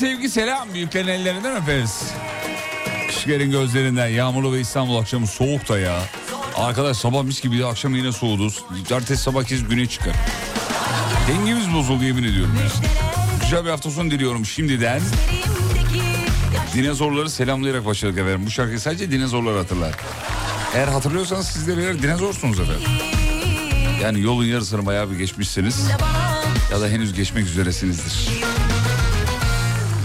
Sevgi selam büyüklerin ellerinden öperiz. Kışgerin gözlerinden yağmurlu ve İstanbul akşamı soğuk da ya. Arkadaş sabah mis gibi akşam yine soğuduz. Cumartesi sabah kez güne çıkar. Dengemiz bozuldu yemin ediyorum ya. Güzel bir hafta sonu diliyorum şimdiden. Dinozorları selamlayarak başladık efendim. Bu şarkıyı sadece dinozorlar hatırlar. Eğer hatırlıyorsanız siz de birer dinozorsunuz efendim. Yani yolun yarısını bayağı bir geçmişsiniz. Ya da henüz geçmek üzeresinizdir.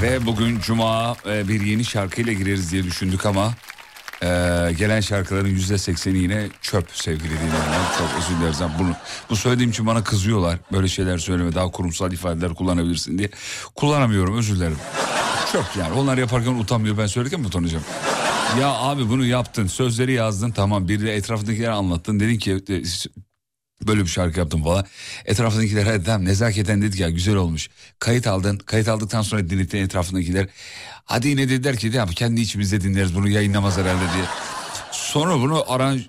Ve bugün cuma e, bir yeni şarkıyla gireriz diye düşündük ama e, gelen şarkıların yüzde sekseni yine çöp sevgili dinleyenler. Çok özür dileriz. Bunu, bu söylediğim için bana kızıyorlar. Böyle şeyler söyleme daha kurumsal ifadeler kullanabilirsin diye. Kullanamıyorum özür dilerim. Çöp yani onlar yaparken utanmıyor ben söylerken mi utanacağım? Ya abi bunu yaptın sözleri yazdın tamam bir de etrafındakilere anlattın dedin ki Böyle bir şarkı yaptım falan. Etrafındakiler tamam nezaketen dedik ya güzel olmuş. Kayıt aldın. Kayıt aldıktan sonra dinlettin etrafındakiler. Hadi yine dediler ki ya kendi içimizde dinleriz bunu yayınlamaz herhalde diye. Sonra bunu aranj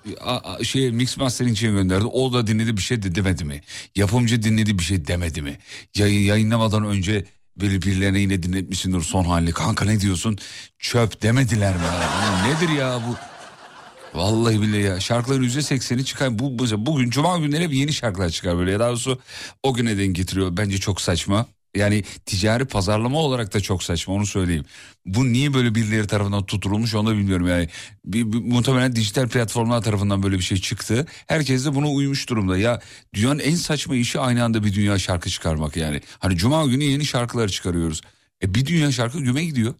şey mix mastering için gönderdi. O da dinledi bir şey de demedi mi? Yapımcı dinledi bir şey demedi mi? Yayın, yayınlamadan önce Böyle birilerine yine dinletmişsindir son halini. Kanka ne diyorsun? Çöp demediler mi? Nedir ya bu? Vallahi billahi ya şarkıların yüzde sekseni çıkar. Bu, bu, bugün cuma günleri hep yeni şarkılar çıkar böyle. Ya daha doğrusu o güne denk getiriyor. Bence çok saçma. Yani ticari pazarlama olarak da çok saçma onu söyleyeyim. Bu niye böyle birileri tarafından tutulmuş onu da bilmiyorum yani. Bir, bir, muhtemelen dijital platformlar tarafından böyle bir şey çıktı. Herkes de buna uymuş durumda. Ya dünyanın en saçma işi aynı anda bir dünya şarkı çıkarmak yani. Hani cuma günü yeni şarkılar çıkarıyoruz. E bir dünya şarkı güme gidiyor.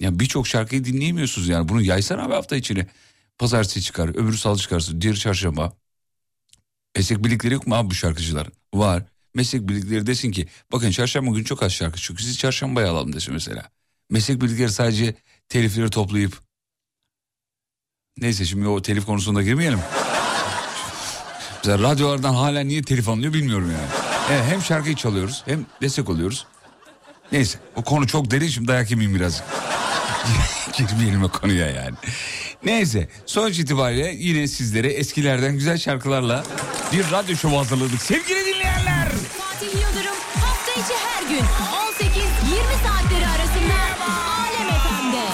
Yani birçok şarkıyı dinleyemiyorsunuz yani. Bunu yaysan abi hafta içine. Pazartesi çıkar, öbürü salı çıkarsın, diğer çarşamba. Meslek birlikleri yok mu abi bu şarkıcıların? Var. Meslek birlikleri desin ki bakın çarşamba gün çok az şarkı çıkıyor. Siz çarşambaya alalım desin mesela. Meslek birlikleri sadece telifleri toplayıp Neyse şimdi o telif konusunda girmeyelim. Mesela radyolardan hala niye telif alınıyor bilmiyorum yani. Evet, hem şarkıyı çalıyoruz hem destek oluyoruz. Neyse o konu çok derin şimdi dayak yemeyeyim biraz. Girmeyelim o konuya yani. Neyse sonuç itibariyle yine sizlere eskilerden güzel şarkılarla bir radyo şovu hazırladık. Sevgili dinleyenler. Fatih Yıldırım hafta içi her gün 18-20 saatleri arasında Alem FM'de.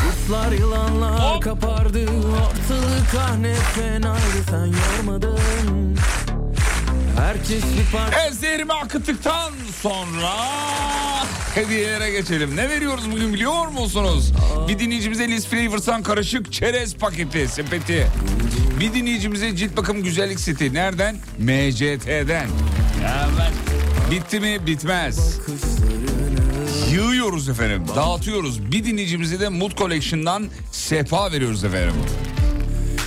Kuşlar yılanlar kapardı Ortalık ah ne fenaydı sen yormadın Herkes bir parça Ezlerimi akıttıktan sonra hediyelere geçelim. Ne veriyoruz bugün biliyor musunuz? Bir dinleyicimize Liz Flavors'tan karışık çerez paketi, sepeti. Bir dinleyicimize cilt bakım güzellik seti. Nereden? MCT'den. Evet. Bitti mi? Bitmez. Yığıyoruz efendim. Dağıtıyoruz. Bir dinleyicimize de Mood Collection'dan sefa veriyoruz efendim.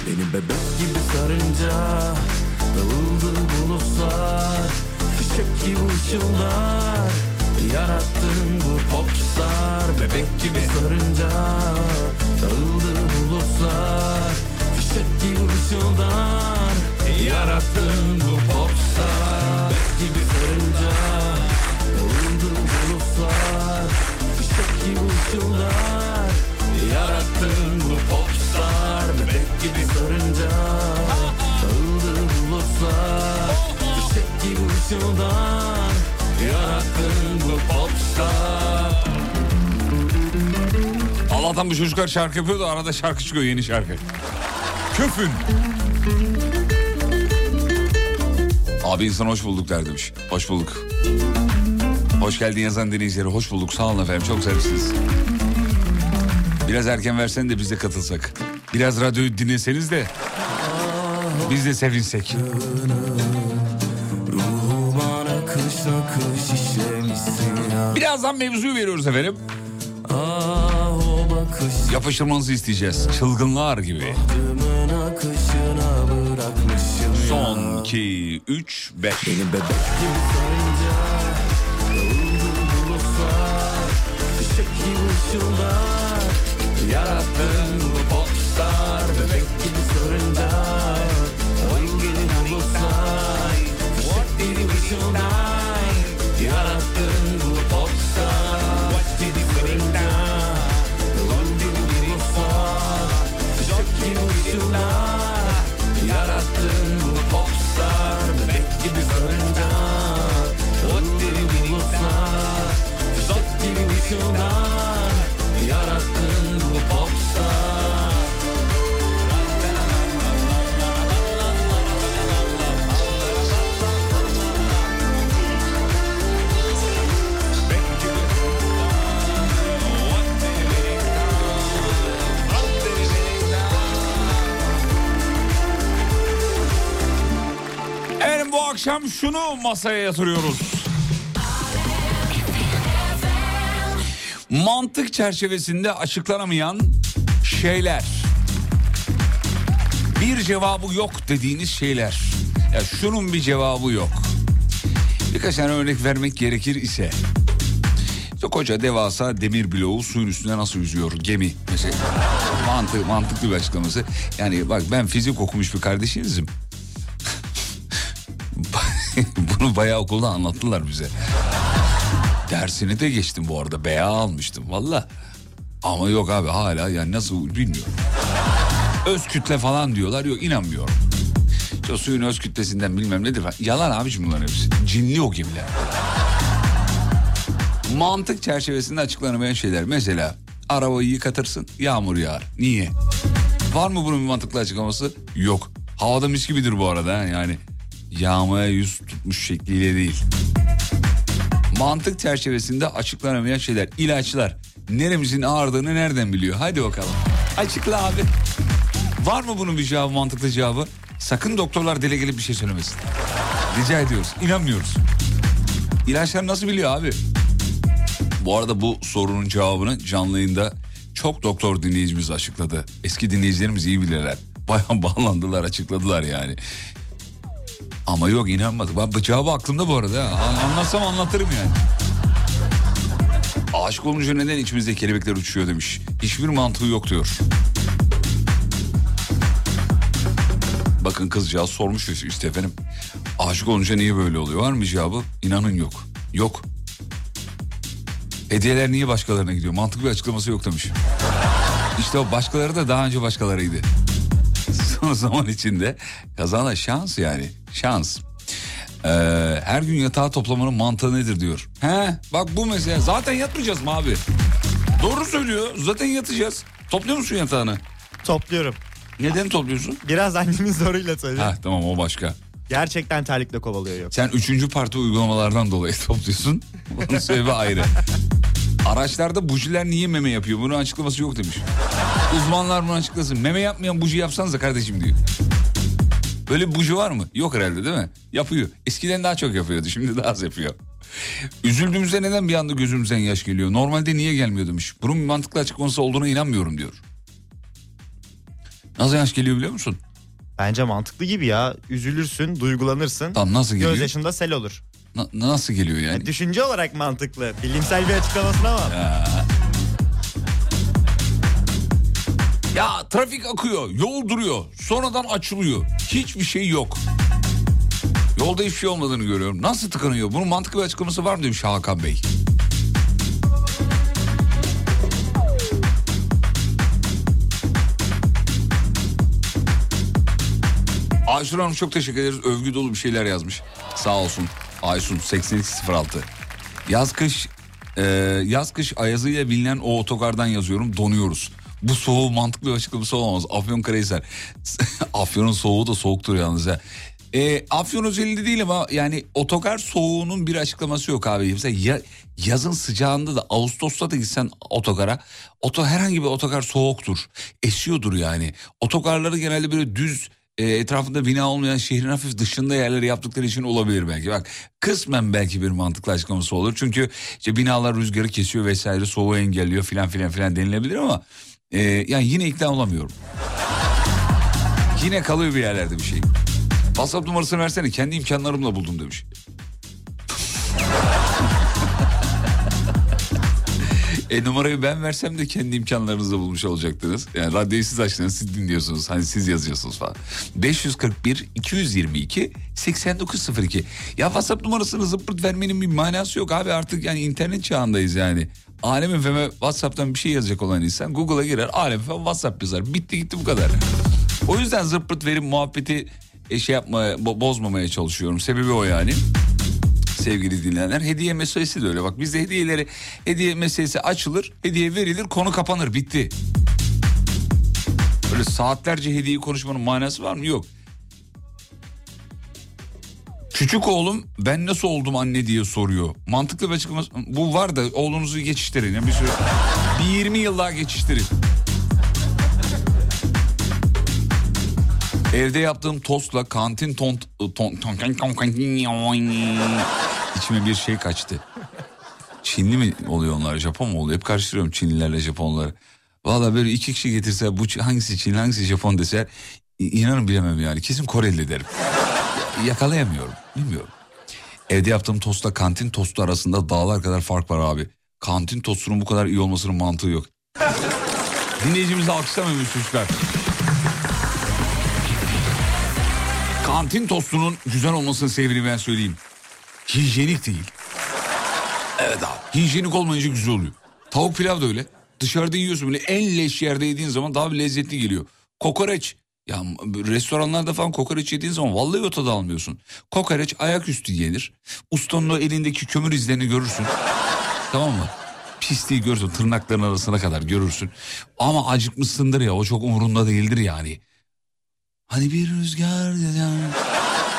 Beni bebek gibi sarınca bulutlar Fişek gibi ışıldar Yarattın bu popstar Bebek gibi sarınca Dağıldı bulutlar. Fişek gibi ışıldar Yarattın bu Işıldar Yarattın bu popstar Allah'tan bu çocuklar şarkı yapıyor da arada şarkı çıkıyor yeni şarkı. Köfün. Abi insan hoş bulduk der demiş. Hoş bulduk. Hoş geldin yazan dinleyicileri. Hoş bulduk. Sağ olun efendim. Çok zarifsiniz. Biraz erken versen de biz de katılsak. Biraz radyoyu dinleseniz de biz de sevinsek. Birazdan mevzuyu veriyoruz efendim. Ah Yapıştırmanızı isteyeceğiz. Çılgınlar gibi. Son 2, 3, 5. Beni bebek gibi sarınca bulutlar gibi ışıldar akşam şunu masaya yatırıyoruz. Mantık çerçevesinde açıklanamayan şeyler. Bir cevabı yok dediğiniz şeyler. Ya şunun bir cevabı yok. Birkaç tane örnek vermek gerekir ise. İşte koca devasa demir bloğu suyun üstünde nasıl yüzüyor gemi mesela. Mantık, mantıklı bir açıklaması. Yani bak ben fizik okumuş bir kardeşinizim. Bunu bayağı okulda anlattılar bize. Dersini de geçtim bu arada. BA almıştım valla. Ama yok abi hala yani nasıl bilmiyorum. Öz kütle falan diyorlar. Yok inanmıyorum. İşte suyun öz kütlesinden bilmem nedir. falan. Yalan abiciğim bunların hepsi. Cinli o gemiler. Mantık çerçevesinde açıklanamayan şeyler. Mesela arabayı yıkatırsın yağmur yağar. Niye? Var mı bunun bir mantıklı açıklaması? Yok. Havada mis gibidir bu arada yani. Yağmaya yüz tutmuş şekliyle değil. Mantık çerçevesinde açıklanamayan şeyler. İlaçlar. Neremizin ağrıdığını nereden biliyor? Hadi bakalım. Açıkla abi. Var mı bunun bir cevabı mantıklı cevabı? Sakın doktorlar dile gelip bir şey söylemesin. Rica ediyoruz. İnanmıyoruz. İlaçlar nasıl biliyor abi? Bu arada bu sorunun cevabını canlı yayında çok doktor dinleyicimiz açıkladı. Eski dinleyicilerimiz iyi bilirler. Bayağı bağlandılar açıkladılar yani. Ama yok inanmadı. Ben cevabı aklımda bu arada. Anlatsam anlatırım yani. Aşık olunca neden içimizde kelebekler uçuyor demiş. Hiçbir mantığı yok diyor. Bakın kızcağız sormuş işte efendim. Aşık olunca niye böyle oluyor? Var mı cevabı? İnanın yok. Yok. Hediyeler niye başkalarına gidiyor? Mantıklı bir açıklaması yok demiş. İşte o başkaları da daha önce başkalarıydı. Son zaman içinde kazana şans yani. Şans. Ee, her gün yatağı toplamanın mantığı nedir diyor. He bak bu mesela zaten yatmayacağız mı abi? Doğru söylüyor zaten yatacağız. Topluyor musun yatağını? Topluyorum. Neden topluyorsun? Biraz annemin zoruyla tabii. Ha tamam o başka. Gerçekten terlikle kovalıyor yok. Sen üçüncü parti uygulamalardan dolayı topluyorsun. Bunun sebebi ayrı. Araçlarda bujiler niye meme yapıyor? Bunun açıklaması yok demiş. Uzmanlar bunu açıklasın. Meme yapmayan buji yapsanıza kardeşim diyor. Böyle buji var mı? Yok herhalde değil mi? Yapıyor. Eskiden daha çok yapıyordu. Şimdi daha az yapıyor. Üzüldüğümüzde neden bir anda gözümüzden yaş geliyor? Normalde niye gelmiyor demiş. Bunun mantıklı açıklaması olduğuna inanmıyorum diyor. Nasıl yaş geliyor biliyor musun? Bence mantıklı gibi ya. Üzülürsün, duygulanırsın. Tam nasıl geliyor? Gözyaşında sel olur. Na- nasıl geliyor yani? Yani düşünce olarak mantıklı. Bilimsel bir açıklamasına var. Ya trafik akıyor, yol duruyor, sonradan açılıyor. Hiçbir şey yok. Yolda hiçbir şey olmadığını görüyorum. Nasıl tıkanıyor? Bunun mantıklı bir açıklaması var mı demiş Hakan Bey. Aysun Hanım çok teşekkür ederiz. Övgü dolu bir şeyler yazmış. Sağ olsun. Aysun 8206. Yaz kış e, yaz kış ayazıyla bilinen o otogardan yazıyorum. Donuyoruz. Bu soğuğu mantıklı bir açıklaması olamaz. Afyon Karahisar. Afyon'un soğuğu da soğuktur yalnız ya. E, Afyon özelinde değil ama yani otogar soğuğunun bir açıklaması yok abi. Mesela ya, yazın sıcağında da Ağustos'ta da gitsen otogara oto herhangi bir otogar soğuktur. Esiyordur yani. Otogarları genelde böyle düz e, etrafında bina olmayan şehrin hafif dışında yerleri yaptıkları için olabilir belki. Bak kısmen belki bir mantıklı açıklaması olur. Çünkü işte binalar rüzgarı kesiyor vesaire soğuğu engelliyor filan filan filan denilebilir ama e, yani yine ikna olamıyorum. yine kalıyor bir yerlerde bir şey. WhatsApp numarasını versene kendi imkanlarımla buldum demiş. E numarayı ben versem de kendi imkanlarınızla bulmuş olacaktınız. Yani radyoyu siz açtınız, siz dinliyorsunuz. Hani siz yazıyorsunuz falan. 541 222 8902. Ya WhatsApp numarasını zıppırt vermenin bir manası yok abi. Artık yani internet çağındayız yani. Alem FM'e WhatsApp'tan bir şey yazacak olan insan Google'a girer. Alem FM WhatsApp yazar. Bitti gitti bu kadar. O yüzden zıppırt verip muhabbeti e, şey yapmaya, bo- bozmamaya çalışıyorum. Sebebi o yani sevgili dinleyenler. Hediye meselesi de öyle. Bak bizde hediyeleri hediye meselesi açılır, hediye verilir, konu kapanır, bitti. Böyle saatlerce hediyeyi konuşmanın manası var mı? Yok. Küçük oğlum ben nasıl oldum anne diye soruyor. Mantıklı bir açıklaması. Bu var da oğlunuzu geçiştirin. Yani bir süre, bir 20 yıl daha geçiştirin. Evde yaptığım tostla kantin ton, ton, ton, ton, ton, içime bir şey kaçtı. Çinli mi oluyor onlar Japon mu oluyor? Hep karıştırıyorum Çinlilerle Japonları. Valla böyle iki kişi getirse bu hangisi Çinli hangisi Japon deser i- inanın bilemem yani. Kesin Koreli derim. Ya- Yakalayamıyorum bilmiyorum. Evde yaptığım tostla kantin tostu arasında dağlar kadar fark var abi. Kantin tostunun bu kadar iyi olmasının mantığı yok. Dinleyicimizi alkışlamıyormuş çocuklar. Kantin tostunun güzel olmasının sebebini ben söyleyeyim. Hijyenik değil. Evet abi. Hijyenik olmayınca güzel oluyor. Tavuk pilav da öyle. Dışarıda yiyorsun böyle en leş yerde yediğin zaman daha bir lezzetli geliyor. Kokoreç. Ya restoranlarda falan kokoreç yediğin zaman vallahi o tadı almıyorsun. Kokoreç ayaküstü yenir. Ustanın o elindeki kömür izlerini görürsün. Tamam mı? Pisliği görürsün tırnakların arasına kadar görürsün. Ama acıkmışsındır ya o çok umurunda değildir yani. Hani bir rüzgar ya,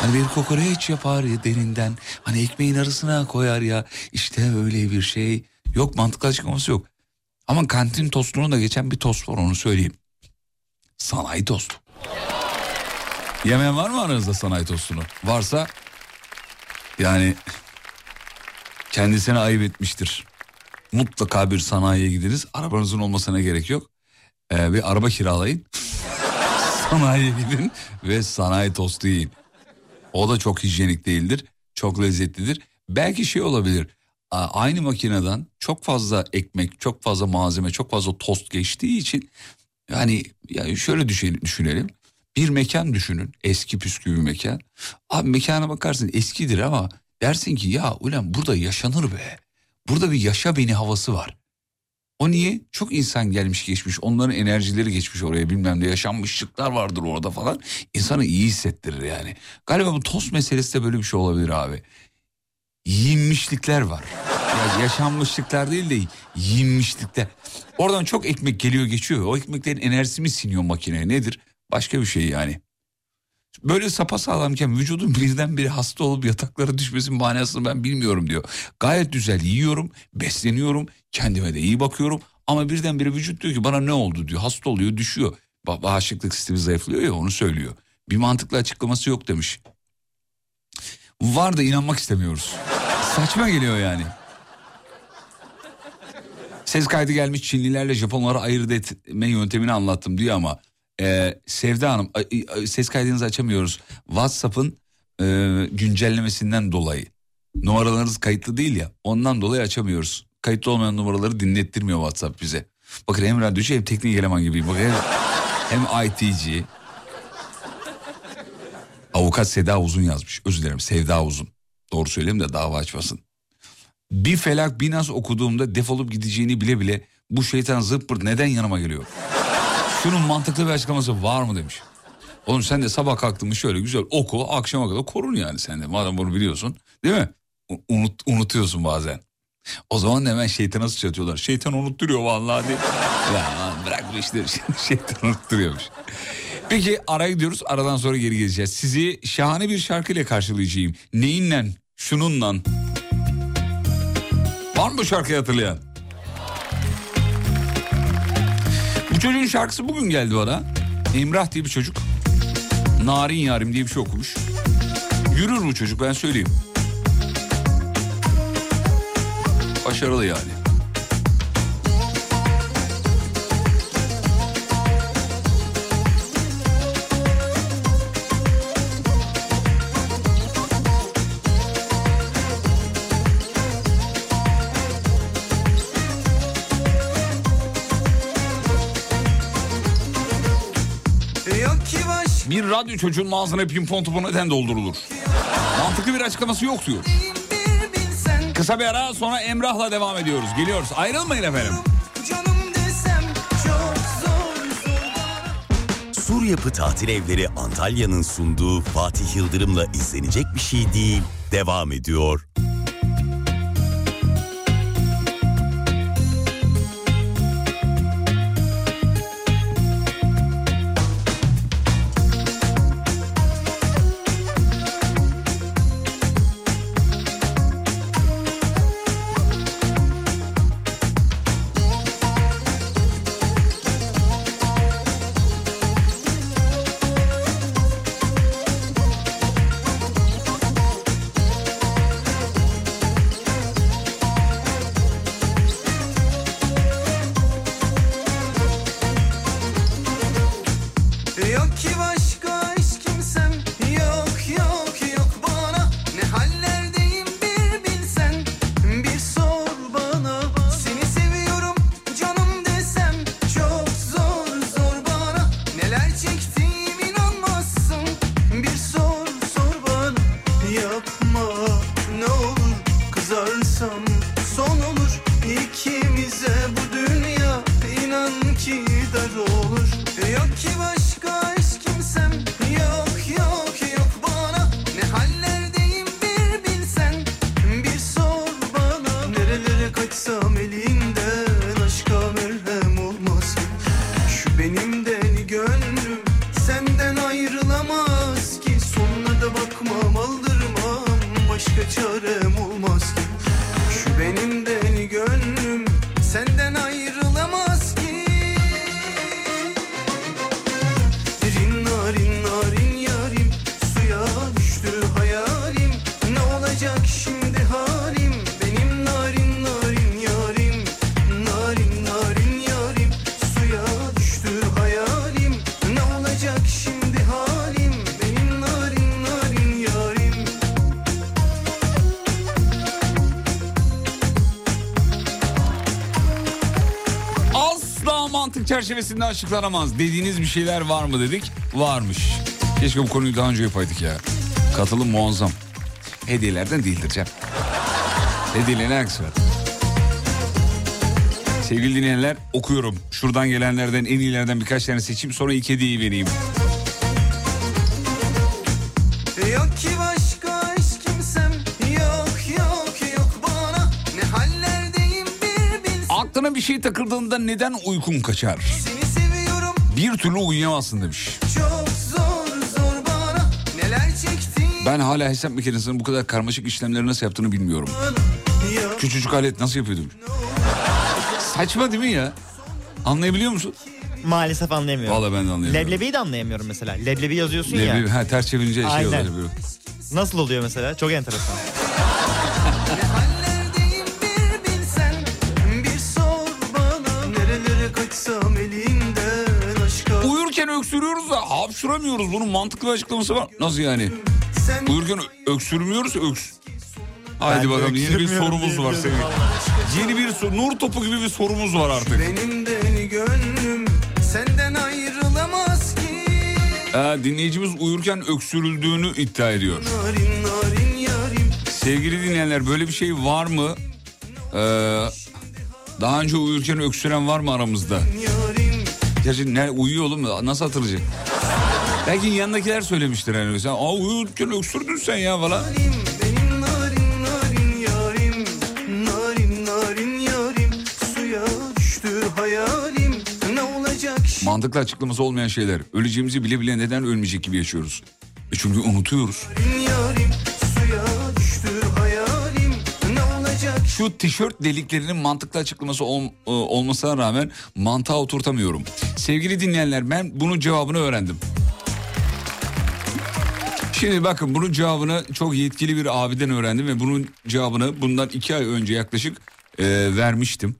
hani bir kokoreç yapar ya derinden. Hani ekmeğin arasına koyar ya işte öyle bir şey. Yok mantıklı açıklaması yok. Ama kantin tostunu da geçen bir tost var onu söyleyeyim. Sanayi tostu. Yemeyen var mı aranızda sanayi tostunu? Varsa yani kendisine ayıp etmiştir. Mutlaka bir sanayiye gidiniz. Arabanızın olmasına gerek yok. Ee, bir araba kiralayın. Sanayiye gidin ve sanayi tostu yiyin. O da çok hijyenik değildir. Çok lezzetlidir. Belki şey olabilir. Aynı makineden çok fazla ekmek, çok fazla malzeme, çok fazla tost geçtiği için yani, yani şöyle düşünelim. Bir mekan düşünün. Eski püskü bir mekan. Abi mekana bakarsın eskidir ama dersin ki ya ulan burada yaşanır be. Burada bir yaşa beni havası var. O niye? Çok insan gelmiş geçmiş. Onların enerjileri geçmiş oraya bilmem ne yaşanmışlıklar vardır orada falan. İnsanı iyi hissettirir yani. Galiba bu tost meselesi de böyle bir şey olabilir abi. Yiyinmişlikler var. Ya yaşanmışlıklar değil de yiyinmişlikler. Oradan çok ekmek geliyor geçiyor. O ekmeklerin enerjisi mi siniyor makineye nedir? Başka bir şey yani. Böyle sapasağlamken vücudun birdenbire hasta olup yataklara düşmesinin manasını ben bilmiyorum diyor. Gayet güzel yiyorum, besleniyorum, kendime de iyi bakıyorum. Ama birdenbire vücut diyor ki bana ne oldu diyor. Hasta oluyor, düşüyor. Ba- bağışıklık sistemi zayıflıyor ya onu söylüyor. Bir mantıklı açıklaması yok demiş. Var da inanmak istemiyoruz. Saçma geliyor yani. Ses kaydı gelmiş Çinlilerle Japonları ayırt etme yöntemini anlattım diyor ama e, Sevda Hanım ses kaydınızı açamıyoruz. WhatsApp'ın e, güncellemesinden dolayı numaralarınız kayıtlı değil ya ondan dolayı açamıyoruz. Kayıtlı olmayan numaraları dinlettirmiyor WhatsApp bize. Bakın hem radyocu hem teknik eleman gibiyim. Bakın hem, hem IT'ci. Avukat Seda Uzun yazmış. Özür dilerim Sevda Uzun. Doğru söyleyeyim de dava açmasın. Bir felak bir nas okuduğumda defolup gideceğini bile bile bu şeytan zıppırt neden yanıma geliyor? Şunun mantıklı bir açıklaması var mı demiş. Oğlum sen de sabah kalktın mı şöyle güzel oku akşama kadar korun yani sen de madem bunu biliyorsun değil mi? Unut, unutuyorsun bazen. O zaman hemen şeytana sıçratıyorlar. Şeytan unutturuyor vallahi diye. ya bırak bu işleri şeytan unutturuyormuş. Peki araya gidiyoruz aradan sonra geri geleceğiz. Sizi şahane bir şarkıyla karşılayacağım. Neyinle? Şununla. Var mı bu şarkıyı hatırlayan? Bu çocuğun şarkısı bugün geldi bana. Emrah diye bir çocuk. Narin Yarim diye bir şey okumuş. Yürür bu çocuk ben söyleyeyim. Başarılı yani. Bir radyo çocuğun ağzına pimpon topu neden doldurulur? Mantıklı bir açıklaması yok diyor. Kısa bir ara sonra Emrah'la devam ediyoruz. Geliyoruz. Ayrılmayın efendim. Sur Yapı Tatil Evleri Antalya'nın sunduğu Fatih Yıldırım'la izlenecek bir şey değil. Devam ediyor. çarem çerçevesinde açıklanamaz dediğiniz bir şeyler var mı dedik. Varmış. Keşke bu konuyu daha önce yapaydık ya. Katılım muazzam. Hediyelerden değildir canım. Hediyeyle ne alakası var? Sevgili dinleyenler okuyorum. Şuradan gelenlerden en iyilerden birkaç tane seçeyim sonra ilk hediyeyi vereyim. Yok ki başka eş kimsem Yok yok yok bana Ne hallerdeyim bir bilsen Aklına bir şey takıldığında neden uykun kaçar? Seni Bir türlü uyuyamazsın demiş. çok zor zor bana Neler çektim Ben hala hesap makinesinin bu kadar karmaşık işlemleri nasıl yaptığını bilmiyorum. Yok Küçücük alet nasıl yapıyor demiş. Saçma değil mi ya? Anlayabiliyor musun? Maalesef anlayamıyorum. Vallahi ben de anlayamıyorum. Leblebiyi de anlayamıyorum mesela. Leblebi yazıyorsun ya. Leblebi, ha, ters çevirince şey Aynen. oluyor. böyle. Nasıl oluyor mesela? Çok enteresan. Hapşuramıyoruz. Bunun mantıklı bir açıklaması var. Nasıl yani? Uyurken öksürmüyoruz öks. Haydi Ben de bakalım yeni bir sorumuz var sevgili. Yeni bir sor- nur topu gibi bir sorumuz var artık. benim deli gönlüm Senden ayrılamaz ki Ee, dinleyicimiz uyurken öksürüldüğünü iddia ediyor. Narin narin yarim Sevgili dinleyenler böyle bir şey var mı? Ee, daha önce uyurken öksüren var mı aramızda? yarim Gerçi ne uyuyor oğlum nasıl hatırlayacak? Belki yanındakiler söylemiştir yani. Sen Aa, uyurken öksürdün sen ya falan. Mantıklı açıklaması olmayan şeyler. Öleceğimizi bile bile neden ölmeyecek gibi yaşıyoruz? E çünkü unutuyoruz. Şu tişört deliklerinin mantıklı açıklaması ol- e, olmasına rağmen mantığa oturtamıyorum. Sevgili dinleyenler ben bunun cevabını öğrendim. Şimdi bakın bunun cevabını çok yetkili bir abiden öğrendim ve bunun cevabını bundan iki ay önce yaklaşık e, vermiştim.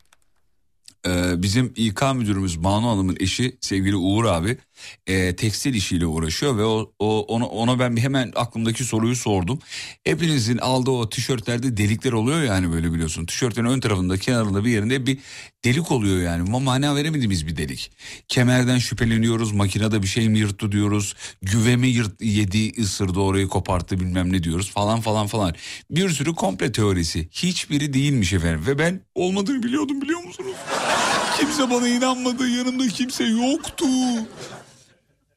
E, bizim İK müdürümüz Banu Hanım'ın eşi sevgili Uğur abi e, tekstil işiyle uğraşıyor ve o, o ona, ona ben hemen aklımdaki soruyu sordum. Hepinizin aldığı o tişörtlerde delikler oluyor yani böyle biliyorsun. Tişörtün ön tarafında kenarında bir yerinde bir delik oluyor yani. Ama mana veremediğimiz bir delik. Kemerden şüpheleniyoruz makinede bir şey mi yırttı diyoruz. Güve mi yırt, yedi ısırdı orayı koparttı bilmem ne diyoruz falan falan falan. Bir sürü komple teorisi. Hiçbiri değilmiş efendim ve ben olmadığını biliyordum biliyor musunuz? Kimse bana inanmadı yanımda kimse yoktu.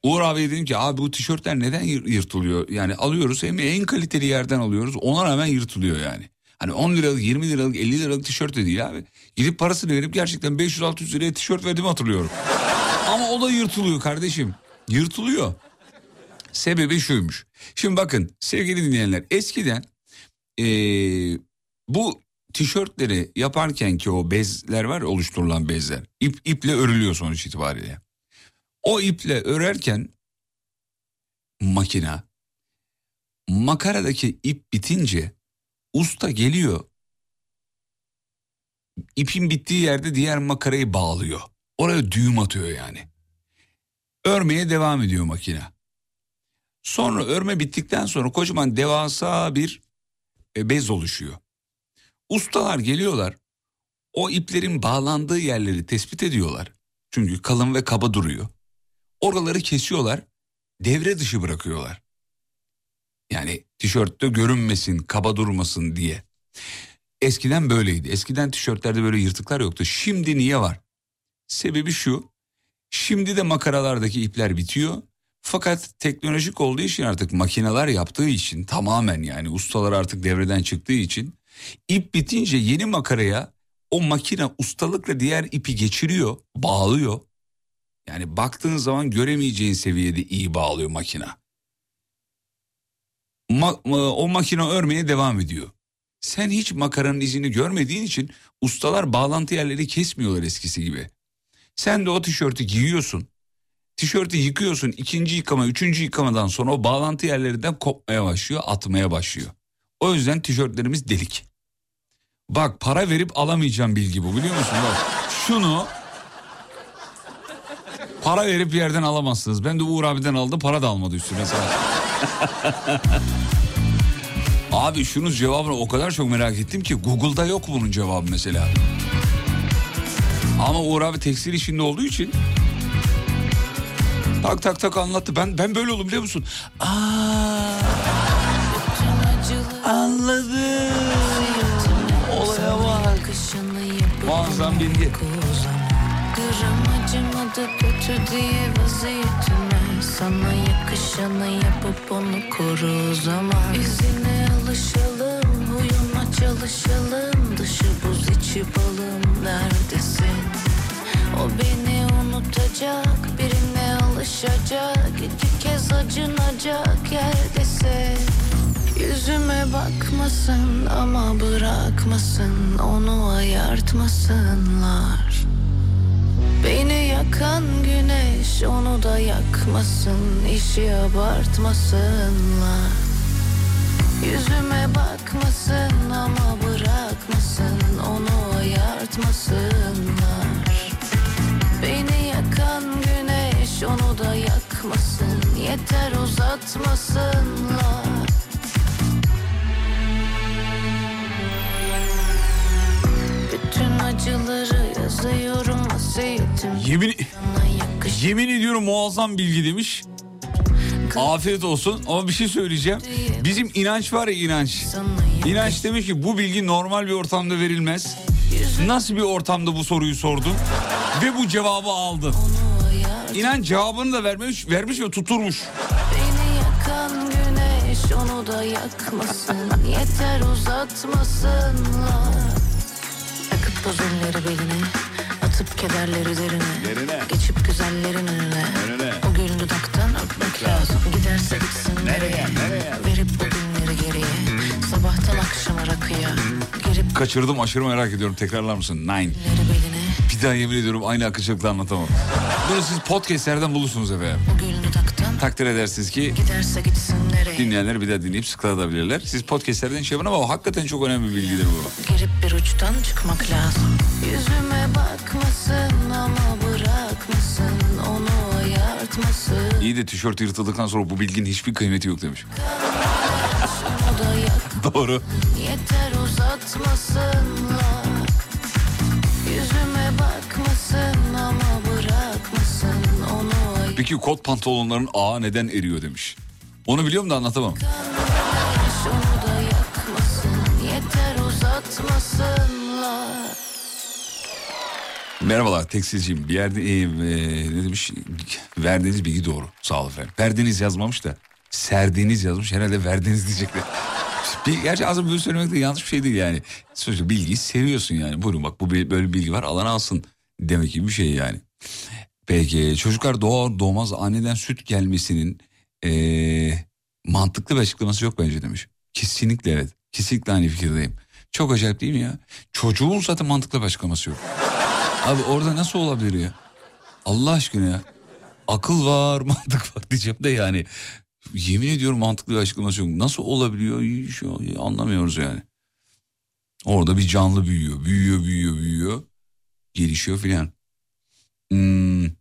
Uğur abiye dedim ki abi bu tişörtler neden yır- yırtılıyor? Yani alıyoruz hem en kaliteli yerden alıyoruz ona rağmen yırtılıyor yani. Hani 10 liralık 20 liralık 50 liralık tişört de değil abi. Gidip parasını verip gerçekten 500-600 liraya tişört verdiğimi hatırlıyorum. Ama o da yırtılıyor kardeşim. Yırtılıyor. Sebebi şuymuş. Şimdi bakın sevgili dinleyenler eskiden ee, bu tişörtleri yaparken ki o bezler var oluşturulan bezler. ip iple örülüyor sonuç itibariyle. O iple örerken makina makaradaki ip bitince usta geliyor. İpin bittiği yerde diğer makarayı bağlıyor. Oraya düğüm atıyor yani. Örmeye devam ediyor makine. Sonra örme bittikten sonra kocaman devasa bir e, bez oluşuyor. Ustalar geliyorlar. O iplerin bağlandığı yerleri tespit ediyorlar. Çünkü kalın ve kaba duruyor. Oraları kesiyorlar, devre dışı bırakıyorlar. Yani tişörtte görünmesin, kaba durmasın diye. Eskiden böyleydi. Eskiden tişörtlerde böyle yırtıklar yoktu. Şimdi niye var? Sebebi şu. Şimdi de makaralardaki ipler bitiyor. Fakat teknolojik olduğu için artık makineler yaptığı için tamamen yani ustalar artık devreden çıktığı için ip bitince yeni makaraya o makine ustalıkla diğer ipi geçiriyor, bağlıyor. Yani baktığın zaman göremeyeceğin seviyede iyi bağlıyor makine. Ma- ma- o makine örmeye devam ediyor. Sen hiç makaranın izini görmediğin için ustalar bağlantı yerleri kesmiyorlar eskisi gibi. Sen de o tişörtü giyiyorsun. Tişörtü yıkıyorsun. ikinci yıkama, üçüncü yıkamadan sonra o bağlantı yerlerinden kopmaya başlıyor, atmaya başlıyor. O yüzden tişörtlerimiz delik. Bak para verip alamayacağım bilgi bu biliyor musun? Bak şunu para verip bir yerden alamazsınız. Ben de Uğur abiden aldım para da almadı üstüne sağ Abi şunun cevabını o kadar çok merak ettim ki Google'da yok bunun cevabı mesela. Ama Uğur abi tekstil işinde olduğu için tak tak tak anlattı. Ben ben böyle oldum biliyor musun? Aa, anladım. Olaya bak. Muazzam bilgi. Acımadı kötü diye vaziyetime. Sana yakışanı yapıp onu koru o zaman. İzine alışalım, huyuna çalışalım. Dışı buz içi balım neredesin? O beni unutacak, birine alışacak. İki kez acınacak yerdesin Yüzüme bakmasın ama bırakmasın Onu ayartmasınlar Beni yakan güneş onu da yakmasın işi abartmasınlar. Yüzüme bakmasın ama bırakmasın onu ayartmasınlar. Beni yakan güneş onu da yakmasın yeter uzatmasınlar. Bütün acıları yazıyorum Yemin, yemin ediyorum muazzam bilgi demiş. Afiyet olsun ama bir şey söyleyeceğim. Bizim inanç var ya inanç. İnanç demiş ki bu bilgi normal bir ortamda verilmez. Nasıl bir ortamda bu soruyu sordun? Ve bu cevabı aldın. İnan cevabını da vermiş, vermiş ve tuturmuş. Beni yakan güneş onu da yakmasın Yeter uzatmasınlar Takıp boz elleri beline kederleri derine Derine. Geçip güzellerin önüne Önüne. O gül dudaktan öpmek lazım Giderse gitsin nereye, Verip o günleri geriye Sabahtan akşama rakıya Girip Kaçırdım aşırı merak ediyorum. Tekrarlar mısın? Nine. Bir daha yemin ediyorum aynı akıcılıkla anlatamam. Bunu siz podcastlerden bulursunuz efendim. O gül dudaktan Takdir edersiniz ki Giderse gitsin nereye dinleyenler bir daha dinleyip sıkılabilirler. Siz podcastlerden şey yapın ama o hakikaten çok önemli bir bilgidir bu. Girip bir uçtan çıkmak lazım Yüzüme bakmasın ama bırakmasın Onu ayartmasın İyi de tişört yırtıldıktan sonra bu bilginin hiçbir kıymeti yok demiş. Doğru. yeter uzatmasınlar Peki kot pantolonların ağı neden eriyor demiş. Onu biliyorum da anlatamam. Merhabalar tekstilciyim. Bir yerde e, e, ne demiş? Verdiğiniz bilgi doğru. Sağ olun efendim. Verdiğiniz yazmamış da serdiğiniz yazmış. Herhalde verdiğiniz diyecekler. Bir, gerçi az böyle söylemek de yanlış bir şey değil yani. Sonuçta bilgiyi seviyorsun yani. Buyurun bak bu böyle bir bilgi var alan alsın demek gibi bir şey yani. Peki çocuklar doğar doğmaz anneden süt gelmesinin e, mantıklı bir açıklaması yok bence demiş. Kesinlikle evet. Kesinlikle aynı fikirdeyim. Çok acayip değil mi ya? Çocuğun zaten mantıklı bir açıklaması yok. Abi orada nasıl olabilir ya? Allah aşkına ya. Akıl var, mantık var diyeceğim de yani. Yemin ediyorum mantıklı bir açıklaması yok. Nasıl olabiliyor hiç anlamıyoruz yani. Orada bir canlı büyüyor, büyüyor, büyüyor, büyüyor. Gelişiyor filan. Hmm.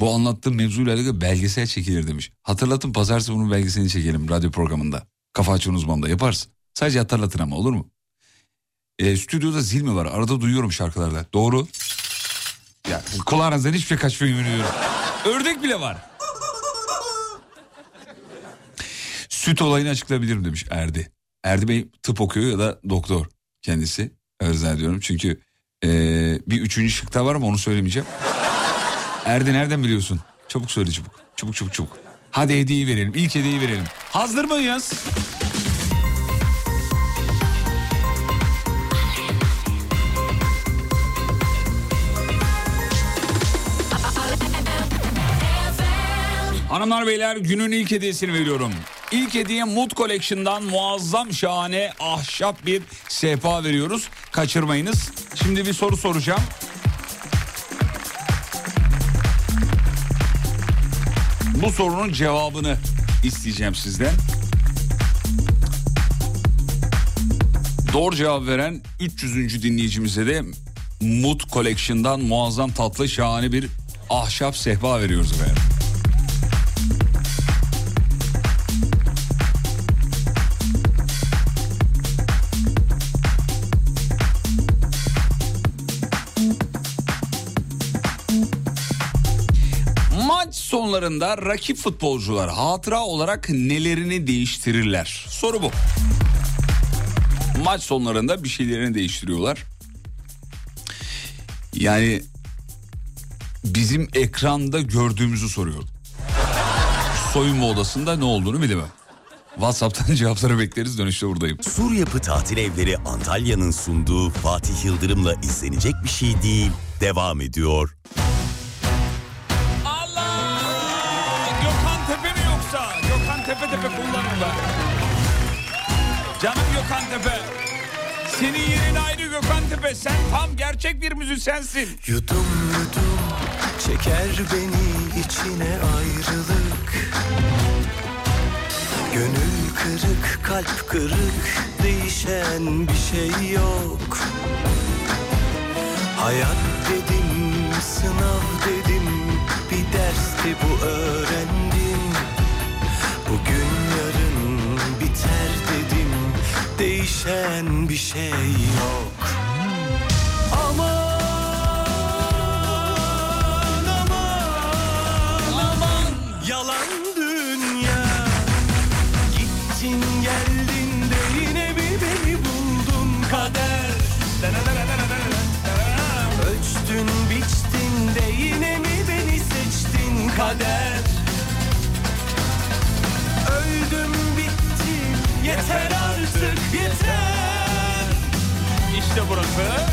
Bu anlattığım mevzuyla alakalı belgesel çekilir demiş. Hatırlatın pazartesi bunun belgeselini çekelim radyo programında. Kafa açın uzmanında yaparsın. Sadece hatırlatın ama olur mu? E, stüdyoda zil mi var? Arada duyuyorum şarkılarda. Doğru. Ya kulağınızdan hiçbir şey kaçmıyor yemin ediyorum. Ördek bile var. Süt olayını açıklayabilirim demiş Erdi. Erdi Bey tıp okuyor ya da doktor kendisi. Özel ediyorum çünkü e, bir üçüncü şıkta var ama onu söylemeyeceğim. Erdi nereden biliyorsun? Çabuk söyle çabuk. Çabuk çabuk çabuk. Hadi hediyeyi verelim. İlk hediyeyi verelim. Hazır mıyız? Hanımlar beyler günün ilk hediyesini veriyorum. İlk hediye Mood Collection'dan muazzam şahane ahşap bir sehpa veriyoruz. Kaçırmayınız. Şimdi bir soru soracağım. Bu sorunun cevabını isteyeceğim sizden. Doğru cevap veren 300. dinleyicimize de Mood Collection'dan muazzam tatlı şahane bir ahşap sehpa veriyoruz efendim. Sonlarında rakip futbolcular hatıra olarak nelerini değiştirirler? Soru bu. Maç sonlarında bir şeylerini değiştiriyorlar. Yani bizim ekranda gördüğümüzü soruyorum. Soyunma odasında ne olduğunu bilemem. WhatsApp'tan cevapları bekleriz dönüşte buradayım. Sur Yapı Tatil Evleri Antalya'nın sunduğu Fatih Yıldırım'la izlenecek bir şey değil. Devam ediyor. Tepe Tepe kullanın da. Canım Gökhan Tepe. Senin yerin ayrı Gökhan Tepe. Sen tam gerçek bir müzisyensin. Yudum yudum çeker beni içine ayrılık Gönül kırık kalp kırık değişen bir şey yok Hayat dedim sınav dedim bir dersti bu öğrendim Bugün yarın biter dedim değişen bir şey yok. Aman yalan dünya. Gittin geldin de yine bir beni buldun kader? Ölçtün biçtin de yine mi beni seçtin kader yeter artık yeter İşte burası.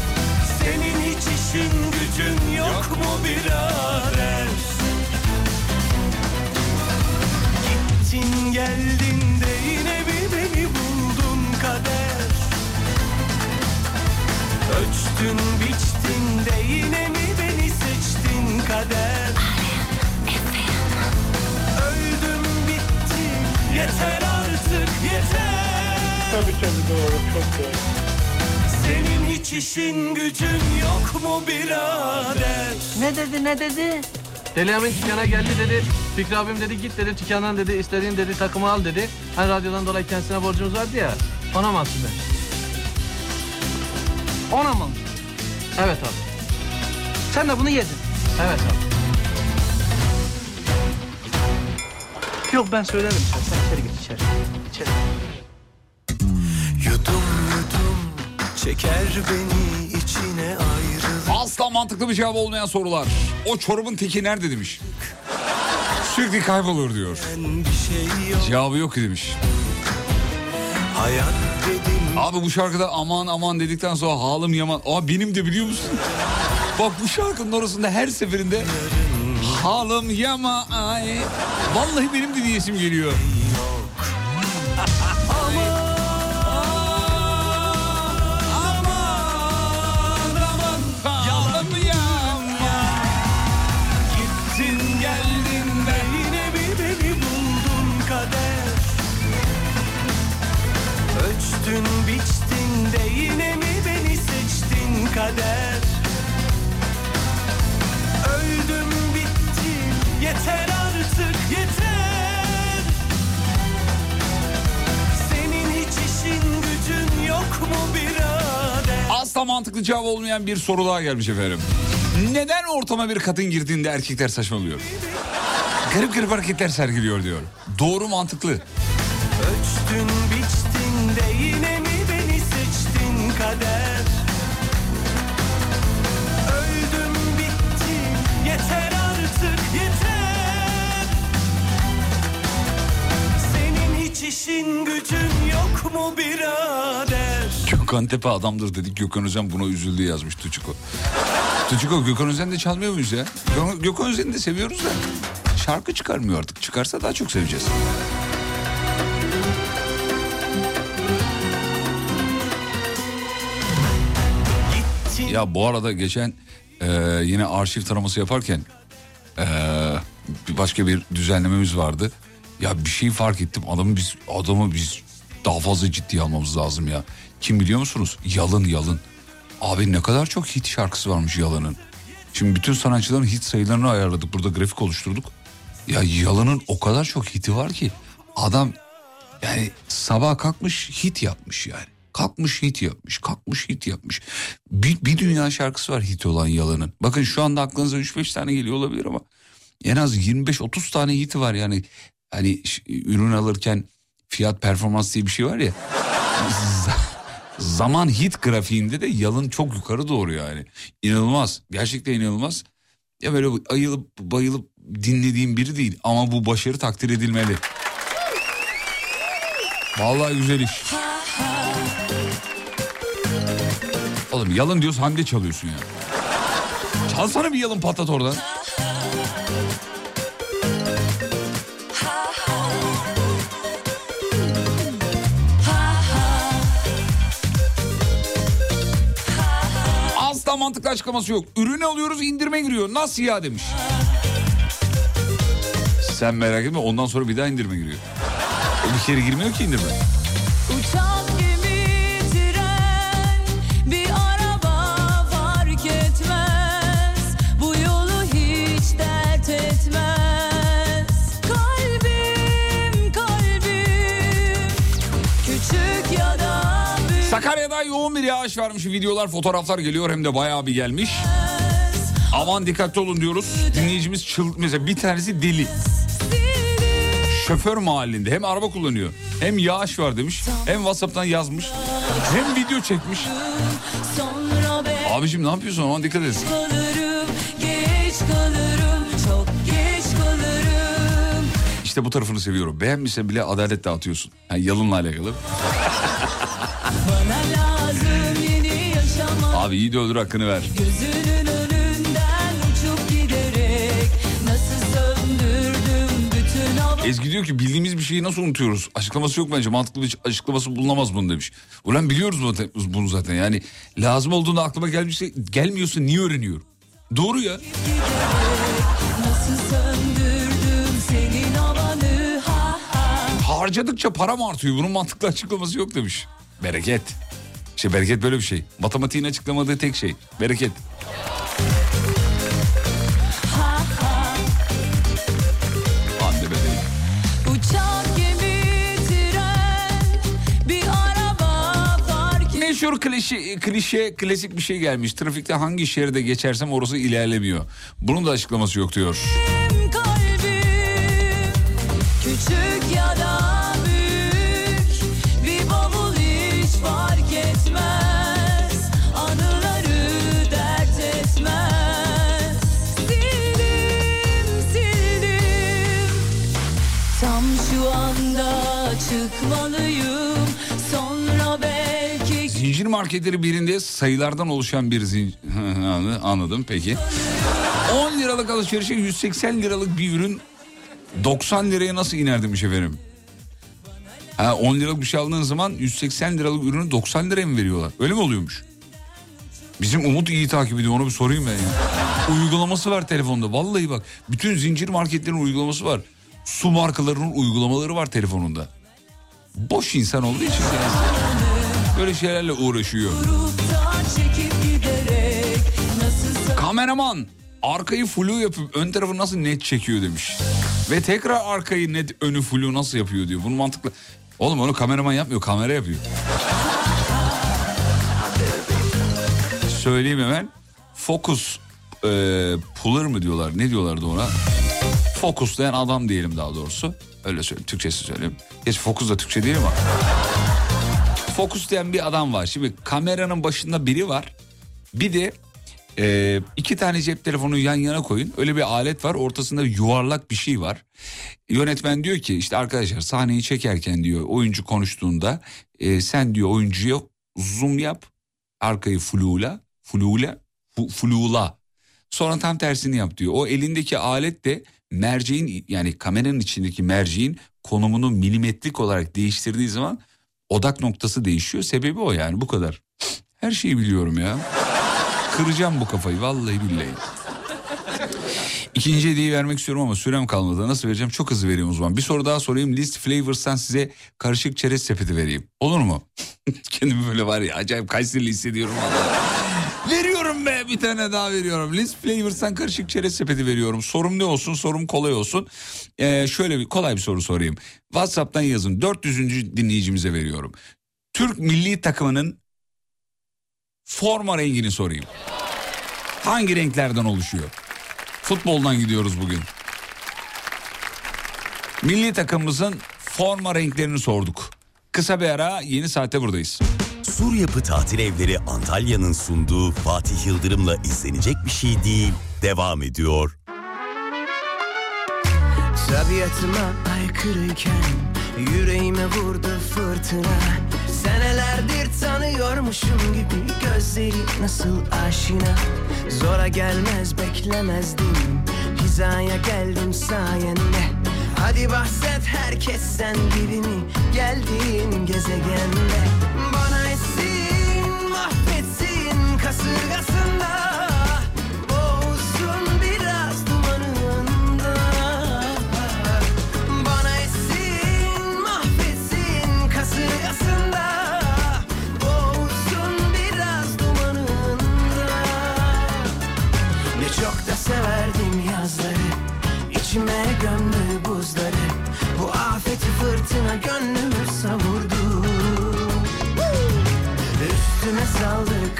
senin hiç işin gücün yok mu birader? Gittin geldin de yine bir beni buldun kader Ölçtün biçtin de yine mi doğru. Senin hiç işin gücün yok mu birader? Ne dedi ne dedi? Deli Emin dükkana geldi dedi. Fikri abim dedi git dedi dükkandan dedi istediğin dedi takımı al dedi. Hani radyodan dolayı kendisine borcumuz vardı ya. Ona mı aslında? Ona mı? Evet abi. Sen de bunu yedin. Evet abi. Yok ben söylerim sen. Sen içeri git içeri. İçeri. Yudum yudum çeker beni içine ayrılık Asla mantıklı bir cevap olmayan sorular. O çorabın teki nerede demiş. Sürekli kaybolur diyor. şey yok Cevabı yok ki demiş. Hayat dedim Abi bu şarkıda aman aman dedikten sonra halım yaman. Aa benim de biliyor musun? Bak bu şarkının orasında her seferinde halım yama ay. Vallahi benim de diyesim geliyor. Yeter Senin hiç işin gücün yok mu birader Asla mantıklı cevap olmayan bir soru daha gelmiş efendim. Neden ortama bir kadın girdiğinde erkekler saçmalıyor? Garip garip hareketler sergiliyor diyor. Doğru mantıklı. Ölçtün biçtin işin gücün yok mu birader Gökhan Tepe adamdır dedik. Gökhan Özen buna üzüldü yazmış Tuçuko. Tuçuko Gökhan Özen de çalmıyor muyuz ya? Gö- Gökhan Özen'i de seviyoruz da. Şarkı çıkarmıyor artık. Çıkarsa daha çok seveceğiz. Ya bu arada geçen e, yine arşiv taraması yaparken e, başka bir düzenlememiz vardı. Ya bir şey fark ettim. Adamı biz adamı biz daha fazla ciddiye almamız lazım ya. Kim biliyor musunuz? Yalın Yalın. Abi ne kadar çok hit şarkısı varmış Yalın'ın. Şimdi bütün sanatçıların hit sayılarını ayarladık. Burada grafik oluşturduk. Ya Yalın'ın o kadar çok hiti var ki adam yani sabah kalkmış hit yapmış yani. Kalkmış hit yapmış, kalkmış hit yapmış. Bir, bir dünya şarkısı var hit olan Yalın'ın. Bakın şu anda aklınıza 3-5 tane geliyor olabilir ama En az 25-30 tane hiti var yani. Hani ürün alırken fiyat performans diye bir şey var ya. Zaman hit grafiğinde de yalın çok yukarı doğru yani. İnanılmaz. Gerçekten inanılmaz. Ya böyle ayılıp bayılıp dinlediğim biri değil ama bu başarı takdir edilmeli. Vallahi güzel iş. Oğlum yalın diyoruz Hande çalıyorsun ya. Çalsana bir yalın patlat oradan. Asla mantıklı açıklaması yok. Ürünü alıyoruz indirime giriyor. Nasıl ya demiş. Sen merak etme ondan sonra bir daha indirime giriyor. O bir kere girmiyor ki indirime. Sakarya'da yoğun bir yağış varmış. Videolar, fotoğraflar geliyor hem de bayağı bir gelmiş. Aman dikkatli olun diyoruz. Dinleyicimiz çıl mesela bir tanesi deli. Şoför mahallinde hem araba kullanıyor hem yağış var demiş hem Whatsapp'tan yazmış hem video çekmiş. Abicim ne yapıyorsun aman dikkat et. İşte bu tarafını seviyorum. Beğenmişsen bile adalet dağıtıyorsun. Yani yalınla alakalı. Abi iyi de öldür hakkını ver. Gözünün önünden uçup giderek nasıl söndürdüm bütün hava Ezgi diyor ki bildiğimiz bir şeyi nasıl unutuyoruz? Açıklaması yok bence mantıklı bir açıklaması bulunamaz bunu demiş. Ulan biliyoruz bunu zaten yani lazım olduğunda aklıma gelmişse gelmiyorsa niye öğreniyorum? Doğru ya. Harcadıkça para mı artıyor? Bunun mantıklı açıklaması yok demiş. Bereket. İşte bereket böyle bir şey. Matematiğin açıklamadığı tek şey. Bereket. Meşhur klişe, klişe, klasik bir şey gelmiş. Trafikte hangi şeride geçersem orası ilerlemiyor. Bunun da açıklaması yok diyor. Marketleri birinde sayılardan oluşan bir zincir... Anladım peki. 10 liralık alışverişe 180 liralık bir ürün 90 liraya nasıl iner demiş efendim. Ha, 10 liralık bir şey aldığın zaman 180 liralık ürünü 90 liraya mı veriyorlar? Öyle mi oluyormuş? Bizim Umut iyi takip ediyor onu bir sorayım ben ya. Uygulaması var telefonda vallahi bak. Bütün zincir marketlerin uygulaması var. Su markalarının uygulamaları var telefonunda. Boş insan olduğu için böyle şeylerle uğraşıyor. Kameraman arkayı flu yapıp ön tarafı nasıl net çekiyor demiş. Ve tekrar arkayı net önü flu nasıl yapıyor diyor. Bunu mantıklı. Oğlum onu kameraman yapmıyor kamera yapıyor. Söyleyeyim hemen. Focus e, puller mı diyorlar ne diyorlardı ona? Fokuslayan adam diyelim daha doğrusu. Öyle söyleyeyim Türkçesi söyleyeyim. Geç fokus da Türkçe değil ama. Fokuslayan bir adam var. Şimdi kameranın başında biri var. Bir de e, iki tane cep telefonu yan yana koyun. Öyle bir alet var. Ortasında yuvarlak bir şey var. Yönetmen diyor ki işte arkadaşlar sahneyi çekerken diyor oyuncu konuştuğunda e, sen diyor oyuncuya zoom yap. Arkayı flula, flula, flula. Sonra tam tersini yap diyor. O elindeki alet de merceğin yani kameranın içindeki merceğin konumunu milimetrik olarak değiştirdiği zaman odak noktası değişiyor. Sebebi o yani bu kadar. Her şeyi biliyorum ya. Kıracağım bu kafayı vallahi billahi. İkinci hediyeyi vermek istiyorum ama sürem kalmadı. Nasıl vereceğim? Çok hızlı vereyim o zaman. Bir soru daha sorayım. List Flavors'tan size karışık çerez sepeti vereyim. Olur mu? Kendimi böyle var ya acayip Kayserili hissediyorum. Bir tane daha veriyorum. List Flavors'tan karışık çerez sepeti veriyorum. Sorum ne olsun? Sorum kolay olsun. Ee, şöyle bir kolay bir soru sorayım. WhatsApp'tan yazın. 400. dinleyicimize veriyorum. Türk milli takımının forma rengini sorayım. Hangi renklerden oluşuyor? Futboldan gidiyoruz bugün. Milli takımımızın forma renklerini sorduk. Kısa bir ara yeni saatte buradayız. Sur Yapı Tatil Evleri Antalya'nın sunduğu Fatih Yıldırım'la izlenecek bir şey değil. Devam ediyor. Tabiatıma aykırıyken Yüreğime vurdu fırtına Senelerdir tanıyormuşum gibi Gözleri nasıl aşina Zora gelmez beklemezdim Hizaya geldim sayende Hadi bahset herkesten gibi mi Geldiğin gezegende Bana すがす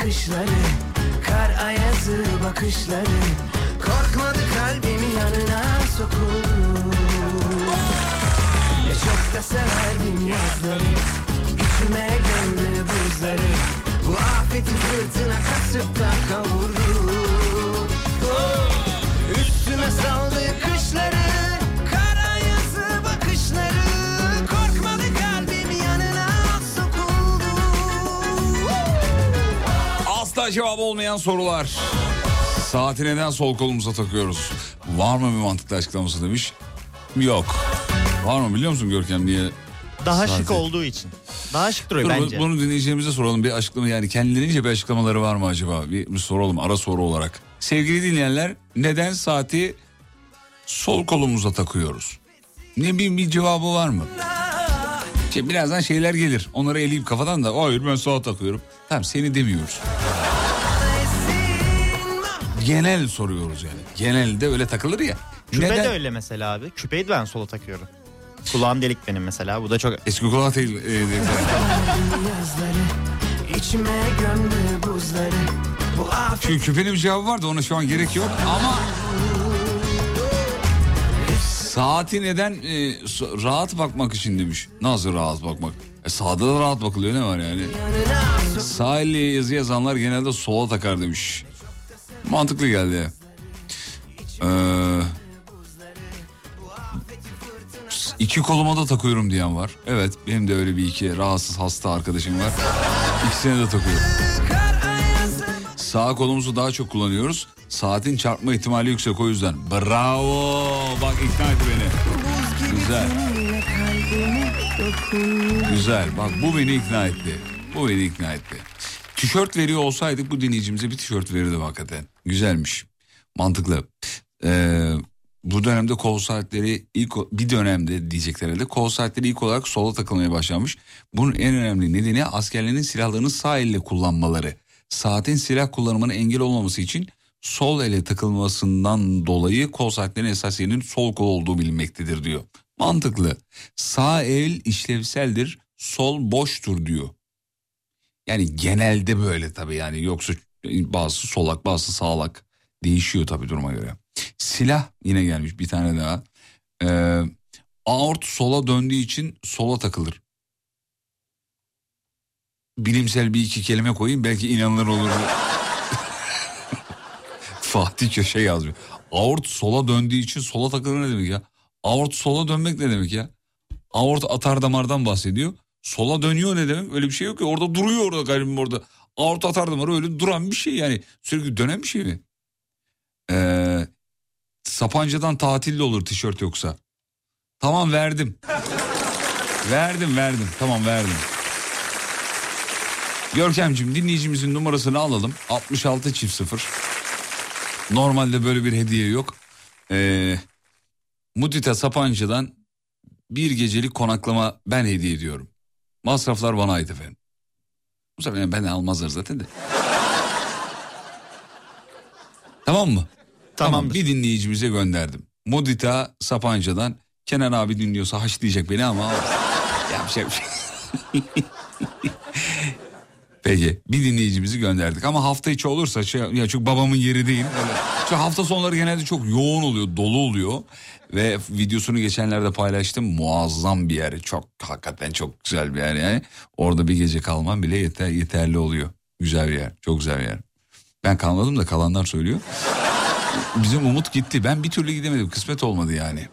kışları Kar ayazı bakışları. Korkmadı kalbimi yanına sokuldu Ne çok da severdim yazları İçime gömdü buzları. Bu afeti fırtına kasıp da kavurdu! Üstüme saldı kışları Asla cevap olmayan sorular. Saati neden sol kolumuza takıyoruz? Var mı bir mantıklı açıklaması demiş. Yok. Var mı biliyor musun Görkem niye? Daha Saati. şık olduğu için. Daha şık duruyor Dur, bence. bunu dinleyeceğimize soralım bir açıklama yani kendilerince bir açıklamaları var mı acaba? Bir, bir soralım ara soru olarak. Sevgili dinleyenler neden saati sol kolumuza takıyoruz? Ne bir, bir cevabı var mı? Şey, birazdan şeyler gelir. Onları eleyip kafadan da hayır ben sağa takıyorum. Tamam seni demiyoruz. Genel soruyoruz yani. Genelde öyle takılır ya. Küpe Neden? de öyle mesela abi. Küpeyi de ben sola takıyorum. Kulağım delik benim mesela. Bu da çok Eski kulak değil. e, değil. Çünkü küpenin bir cevabı var da ona şu an gerek yok ama... Saati neden e, rahat bakmak için demiş. Nasıl rahat bakmak? E, sağda da rahat bakılıyor ne var yani? Sağ elle yazı yazanlar genelde sola takar demiş. Mantıklı geldi. Ee, iki koluma da takıyorum diyen var. Evet benim de öyle bir iki rahatsız hasta arkadaşım var. İkisine de takıyorum. Sağ kolumuzu daha çok kullanıyoruz. Saatin çarpma ihtimali yüksek o yüzden. Bravo. Bak ikna etti beni. Güzel. Güzel. Bak bu beni ikna etti. Bu beni ikna etti. Tişört veriyor olsaydık bu dinleyicimize bir tişört verirdim hakikaten. Güzelmiş. Mantıklı. Ee, bu dönemde kol saatleri ilk bir dönemde diyecekler herhalde kol saatleri ilk olarak sola takılmaya başlamış. Bunun en önemli nedeni askerlerin silahlarını sağ elle kullanmaları. Saatin silah kullanımına engel olmaması için sol ele takılmasından dolayı kol saatlerinin esas yerinin sol kol olduğu bilinmektedir diyor. Mantıklı. Sağ el işlevseldir, sol boştur diyor. Yani genelde böyle tabii yani yoksa bazı solak bazı sağlak değişiyor tabii duruma göre. Silah yine gelmiş bir tane daha. Ee, aort sola döndüğü için sola takılır. Bilimsel bir iki kelime koyayım belki inanılır olur. Fatih Köşe yazmış. Aort sola döndüğü için sola takılır ne demek ya? Aort sola dönmek ne demek ya? Aort atar damardan bahsediyor. Sola dönüyor ne demek? Öyle bir şey yok ki. Orada duruyor orada garibim orada. Aort atar damarı öyle duran bir şey yani. Sürekli dönen bir şey mi? Ee, Sapanca'dan tatilli olur tişört yoksa. Tamam verdim. verdim verdim tamam verdim. Görkemciğim dinleyicimizin numarasını alalım. 66 çift 0. Normalde böyle bir hediye yok. Ee, Mudita Sapanca'dan bir gecelik konaklama ben hediye ediyorum. Masraflar bana ait efendim. Bu sefer benden almazlar zaten de. tamam mı? Tamam bir dinleyicimize gönderdim. Mudita Sapanca'dan Kenan abi dinliyorsa haşlayacak beni ama yapacak bir şey. Peki bir dinleyicimizi gönderdik ama hafta içi olursa şey, ya çünkü babamın yeri değil. Öyle. Çünkü hafta sonları genelde çok yoğun oluyor, dolu oluyor. Ve videosunu geçenlerde paylaştım. Muazzam bir yer. Çok hakikaten çok güzel bir yer yani. Orada bir gece kalman bile yeter, yeterli oluyor. Güzel bir yer. Çok güzel bir yer. Ben kalmadım da kalanlar söylüyor. Bizim Umut gitti. Ben bir türlü gidemedim. Kısmet olmadı yani.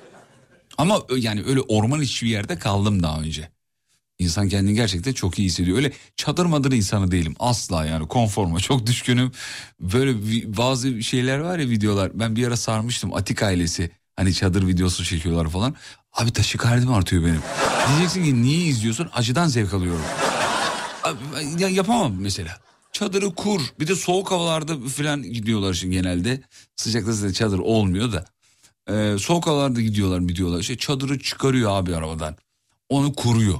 Ama yani öyle orman içi bir yerde kaldım daha önce. İnsan kendini gerçekten çok iyi hissediyor. Öyle çadır madır insanı değilim asla yani konforma çok düşkünüm. Böyle bazı şeyler var ya videolar ben bir ara sarmıştım Atik ailesi. Hani çadır videosu çekiyorlar falan. Abi taşikardim artıyor benim. Diyeceksin ki niye izliyorsun? Acıdan zevk alıyorum. Abi, ya yapamam mesela. Çadırı kur. Bir de soğuk havalarda falan gidiyorlar şimdi genelde. Sıcakta zaten çadır olmuyor da. Ee, soğuk havalarda gidiyorlar gidiyorlar. İşte çadırı çıkarıyor abi arabadan. Onu kuruyor.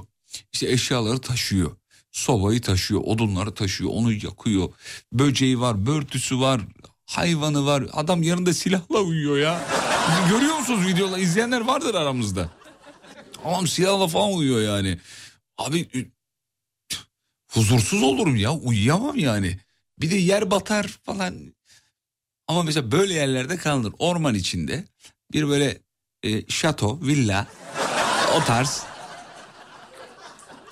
İşte eşyaları taşıyor. Sobayı taşıyor, odunları taşıyor, onu yakıyor. Böceği var, börtüsü var, hayvanı var. Adam yanında silahla uyuyor ya. Görüyor musunuz videolar? İzleyenler vardır aramızda. Adam silahla falan uyuyor yani. Abi huzursuz olurum ya uyuyamam yani. Bir de yer batar falan. Ama mesela böyle yerlerde kalınır. Orman içinde bir böyle e, şato, villa o tarz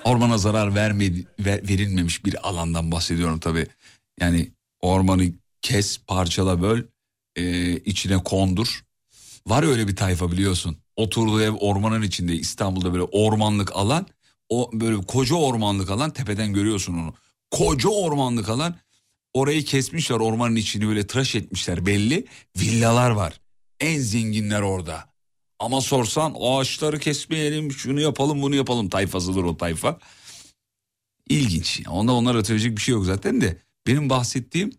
ormana zarar vermedi, ver- verilmemiş bir alandan bahsediyorum tabii. Yani ormanı kes, parçala, böl, e, içine kondur. Var öyle bir tayfa biliyorsun. Oturduğu ev ormanın içinde İstanbul'da böyle ormanlık alan. O böyle koca ormanlık alan tepeden görüyorsun onu. Koca ormanlık alan orayı kesmişler ormanın içini böyle tıraş etmişler belli. Villalar var. En zenginler orada. Ama sorsan ağaçları kesmeyelim şunu yapalım bunu yapalım tayfasıdır o tayfa. İlginç. Onda onlara söyleyecek bir şey yok zaten de. Benim bahsettiğim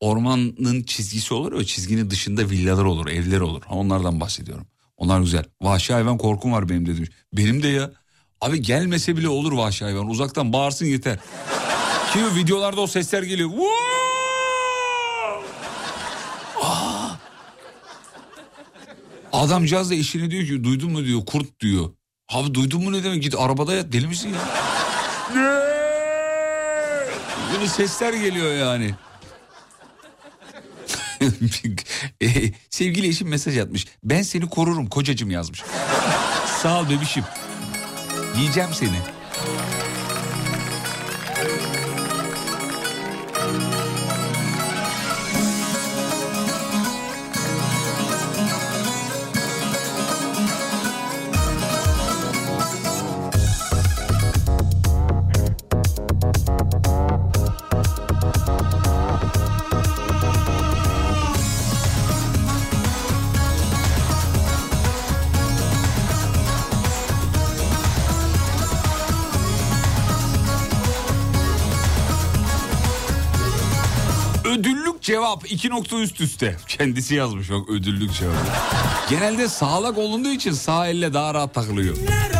ormanın çizgisi olur. O çizginin dışında villalar olur, evler olur. Onlardan bahsediyorum. Onlar güzel. Vahşi hayvan korkum var benim de demiş. Benim de ya. Abi gelmese bile olur vahşi hayvan. Uzaktan bağırsın yeter. Ki videolarda o sesler geliyor. Vuu! Adamcağız da eşine diyor ki duydun mu diyor kurt diyor. Abi duydun mu ne demek git arabada yat deli misin ya? Ne? Böyle sesler geliyor yani. E, sevgili eşim mesaj atmış. Ben seni korurum kocacım yazmış. Sağ ol bebişim. Yiyeceğim seni. Cevap iki nokta üst üste. Kendisi yazmış bak ödüllük cevap. Genelde sağlak olunduğu için sağ elle daha rahat takılıyor. Yaralar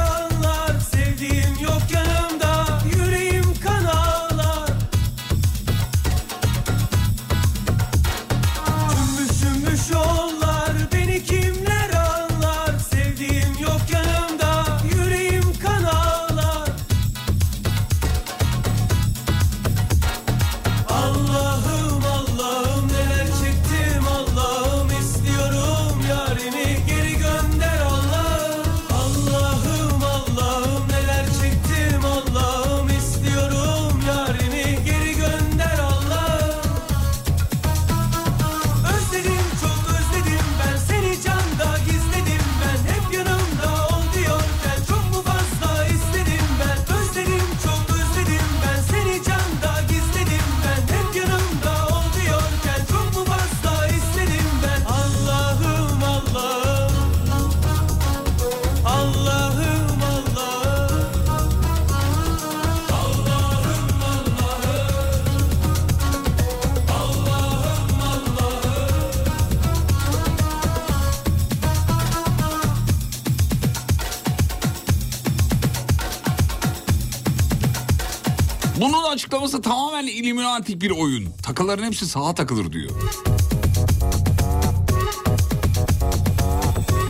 Bunun açıklaması tamamen illuminatik bir oyun. Takıların hepsi sağa takılır diyor.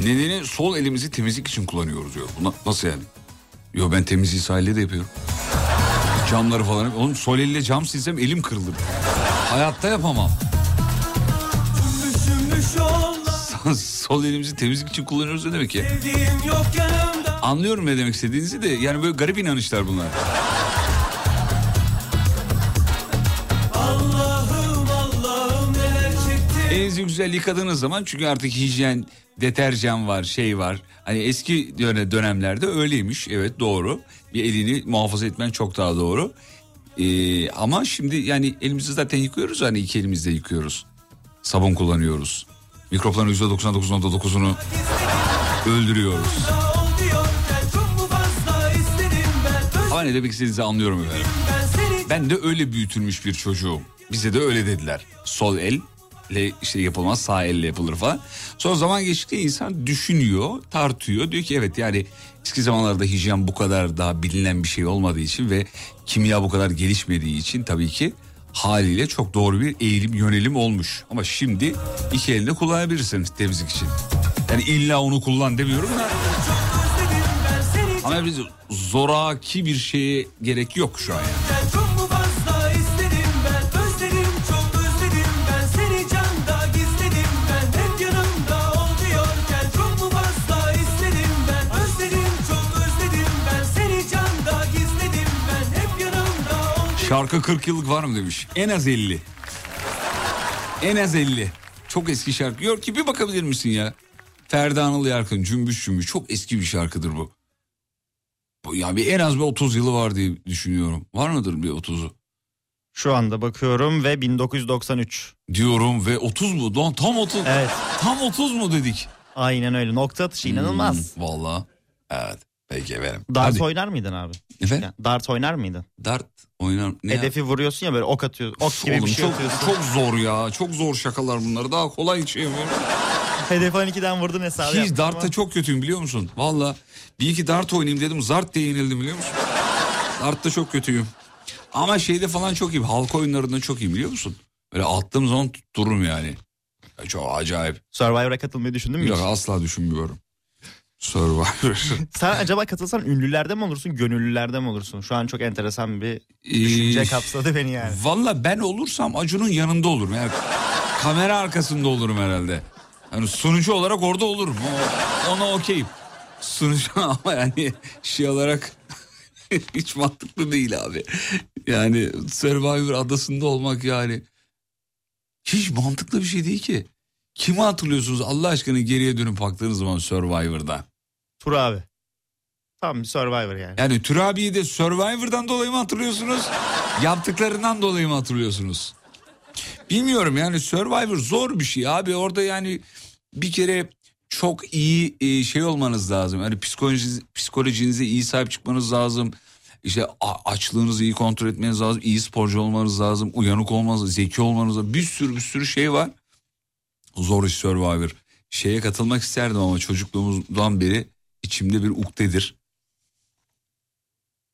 Nedeni sol elimizi temizlik için kullanıyoruz diyor. Buna, nasıl yani? Yo ben temizliği sahilde de yapıyorum. Camları falan. Oğlum sol elle cam silsem elim kırılır. Hayatta yapamam. Sol elimizi temizlik için kullanıyoruz ne demek ki? Anlıyorum ne demek istediğinizi de yani böyle garip inanışlar bunlar. Çektim Elinizi güzel yıkadığınız zaman çünkü artık hijyen, deterjan var, şey var. Hani eski döne- dönemlerde öyleymiş. Evet doğru. Bir elini muhafaza etmen çok daha doğru. Ee, ama şimdi yani elimizi zaten yıkıyoruz hani iki elimizle yıkıyoruz. Sabun kullanıyoruz. Mikropların %99.9'unu öldürüyoruz. Ama ne demek istediğinizi anlıyorum efendim. Ben de öyle büyütülmüş bir çocuğum. Bize de öyle dediler. Sol el ile işte yapılmaz sağ elle yapılır falan. Sonra zaman geçtikçe insan düşünüyor, tartıyor. Diyor ki evet yani eski zamanlarda hijyen bu kadar daha bilinen bir şey olmadığı için ve kimya bu kadar gelişmediği için tabii ki haliyle çok doğru bir eğilim yönelim olmuş. Ama şimdi iki elle kullanabilirsiniz temizlik için. Yani illa onu kullan demiyorum da. Ama biz zoraki bir şeye gerek yok şu an yani. Şarkı 40 yıllık var mı demiş. En az 50. En az 50. Çok eski şarkı. Yok ki bir bakabilir misin ya? Ferdi Anıl Yarkın Cümbüş Cümbüş. Çok eski bir şarkıdır bu. Bu Yani bir en az bir 30 yılı var diye düşünüyorum. Var mıdır bir 30'u? Şu anda bakıyorum ve 1993. Diyorum ve 30 mu? Lan tam 30. Evet. Tam 30 mu dedik? Aynen öyle. Nokta atışı inanılmaz. Hmm, Vallahi. Evet. Peki efendim. Dart Hadi. oynar mıydın abi? Efendim? Ya, dart oynar mıydın? Dart oynar. Ne ya? Hedefi vuruyorsun ya böyle ok atıyor. Ok gibi Oğlum bir şey çok, atıyorsun. çok zor ya. Çok zor şakalar bunlar. Daha kolay şey yapıyorum. Hedefi 12'den vurdun hesabı Hiç dartta ama- çok kötüyüm biliyor musun? Valla bir iki dart oynayayım dedim zart diye yenildim biliyor musun? Dartta çok kötüyüm. Ama şeyde falan çok iyiyim. Halka oyunlarında çok iyiyim biliyor musun? Böyle attığım zaman tuttururum yani. Ya Çok acayip. Survivor'a katılmayı düşündün mü Yok hiç? asla düşünmüyorum. Survivor. Sen acaba katılsan ünlülerde mi olursun, gönüllülerde mi olursun? Şu an çok enteresan bir düşünce kapsadı beni yani. Valla ben olursam Acun'un yanında olurum. Yani kamera arkasında olurum herhalde. Yani sunucu olarak orada olurum. O- ona okeyim. Sunucu ama yani şey olarak hiç mantıklı değil abi. Yani Survivor adasında olmak yani hiç mantıklı bir şey değil ki. Kimi hatırlıyorsunuz Allah aşkına geriye dönüp baktığınız zaman Survivor'da? Tur abi. Tam bir Survivor yani. Yani Türabi'yi de Survivor'dan dolayı mı hatırlıyorsunuz? Yaptıklarından dolayı mı hatırlıyorsunuz? Bilmiyorum yani Survivor zor bir şey abi. Orada yani bir kere çok iyi e, şey olmanız lazım. Yani psikolojiniz, psikolojinize iyi sahip çıkmanız lazım. İşte açlığınızı iyi kontrol etmeniz lazım. İyi sporcu olmanız lazım. Uyanık olmanız lazım. Zeki olmanız lazım. Bir sürü bir sürü şey var. Zor iş Survivor. Şeye katılmak isterdim ama çocukluğumuzdan beri içimde bir ukdedir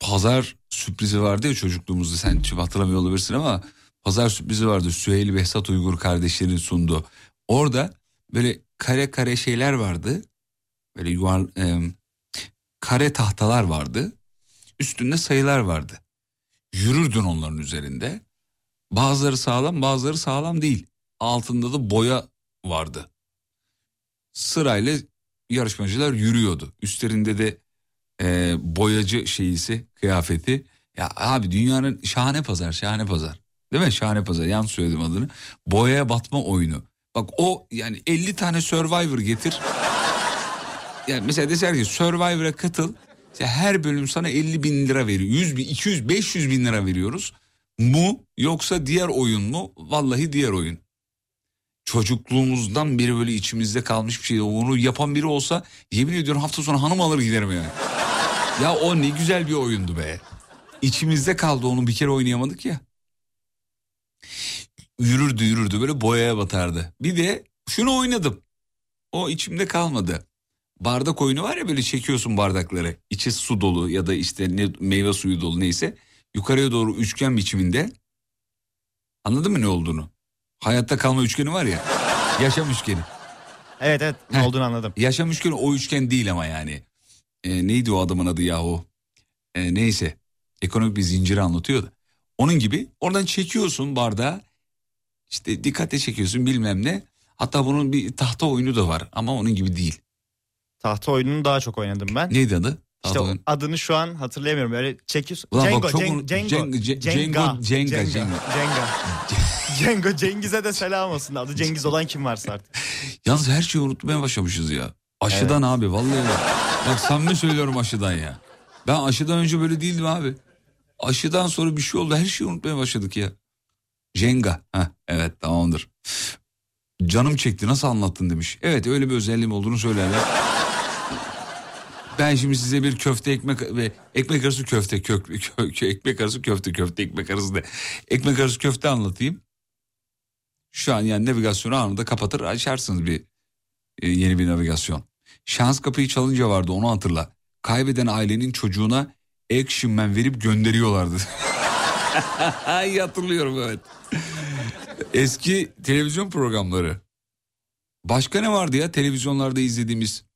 pazar sürprizi vardı ya çocukluğumuzda sen şimdi hatırlamıyor olabilirsin ama pazar sürprizi vardı Süheyl Behzat Uygur kardeşlerin sundu. Orada böyle kare kare şeyler vardı. Böyle yuvar, e, kare tahtalar vardı. Üstünde sayılar vardı. Yürürdün onların üzerinde. Bazıları sağlam bazıları sağlam değil. Altında da boya vardı. Sırayla yarışmacılar yürüyordu. Üstlerinde de e, boyacı şeyisi kıyafeti. Ya abi dünyanın şahane pazar şahane pazar. Değil mi? Şahane pazar yanlış söyledim adını. Boyaya batma oyunu. Bak o yani 50 tane Survivor getir. Yani mesela deser ki Survivor'a katıl. İşte her bölüm sana 50 bin lira veriyor. 100 bin, 200, 500 bin lira veriyoruz. Mu yoksa diğer oyun mu? Vallahi diğer oyun. Çocukluğumuzdan beri böyle içimizde kalmış bir şey. Onu yapan biri olsa yemin ediyorum hafta sonu hanım alır giderim yani. Ya o ne güzel bir oyundu be. İçimizde kaldı onu bir kere oynayamadık ya. Yürürdü yürürdü böyle boyaya batardı. Bir de şunu oynadım. O içimde kalmadı. Bardak oyunu var ya böyle çekiyorsun bardakları. İçi su dolu ya da işte ne, meyve suyu dolu neyse. Yukarıya doğru üçgen biçiminde. Anladın mı ne olduğunu? Hayatta kalma üçgeni var ya. Yaşam üçgeni. Evet evet ne olduğunu anladım. Yaşam üçgeni o üçgen değil ama yani. Ee, neydi o adamın adı yahu? Ee, neyse. Ekonomik bir zinciri anlatıyor da. Onun gibi oradan çekiyorsun bardağı. İşte dikkate çekiyorsun bilmem ne. Hatta bunun bir tahta oyunu da var ama onun gibi değil. Tahta oyununu daha çok oynadım ben. Neydi adı? İşte oyunu. adını şu an hatırlayamıyorum. Böyle çekiyorsun. Ulan bak Cengo, çok Ceng- Cengo, Cengo, Cenga, Cenga, Cenga. Cenga. Cengo, Cengiz'e de selam olsun. Adı Cengiz olan kim varsa artık. Yalnız her şeyi unutmaya başlamışız ya. Aşıdan abi vallahi bak. Bak samimi söylüyorum aşıdan ya. Ben aşıdan önce böyle değildim abi. Aşıdan sonra bir şey oldu her şeyi unutmaya başladık ya. Jenga. Heh, evet tamamdır. Canım çekti nasıl anlattın demiş. Evet öyle bir özelliğim olduğunu söylerler. Ben şimdi size bir köfte ekmek ve ekmek arası köfte kök, kö- kö- ekmek arası köfte köfte ekmek arası de ekmek arası köfte anlatayım. Şu an yani navigasyonu anında kapatır açarsınız bir e, yeni bir navigasyon. Şans kapıyı çalınca vardı onu hatırla. Kaybeden ailenin çocuğuna Action Man verip gönderiyorlardı. Ay hatırlıyorum evet. Eski televizyon programları. Başka ne vardı ya televizyonlarda izlediğimiz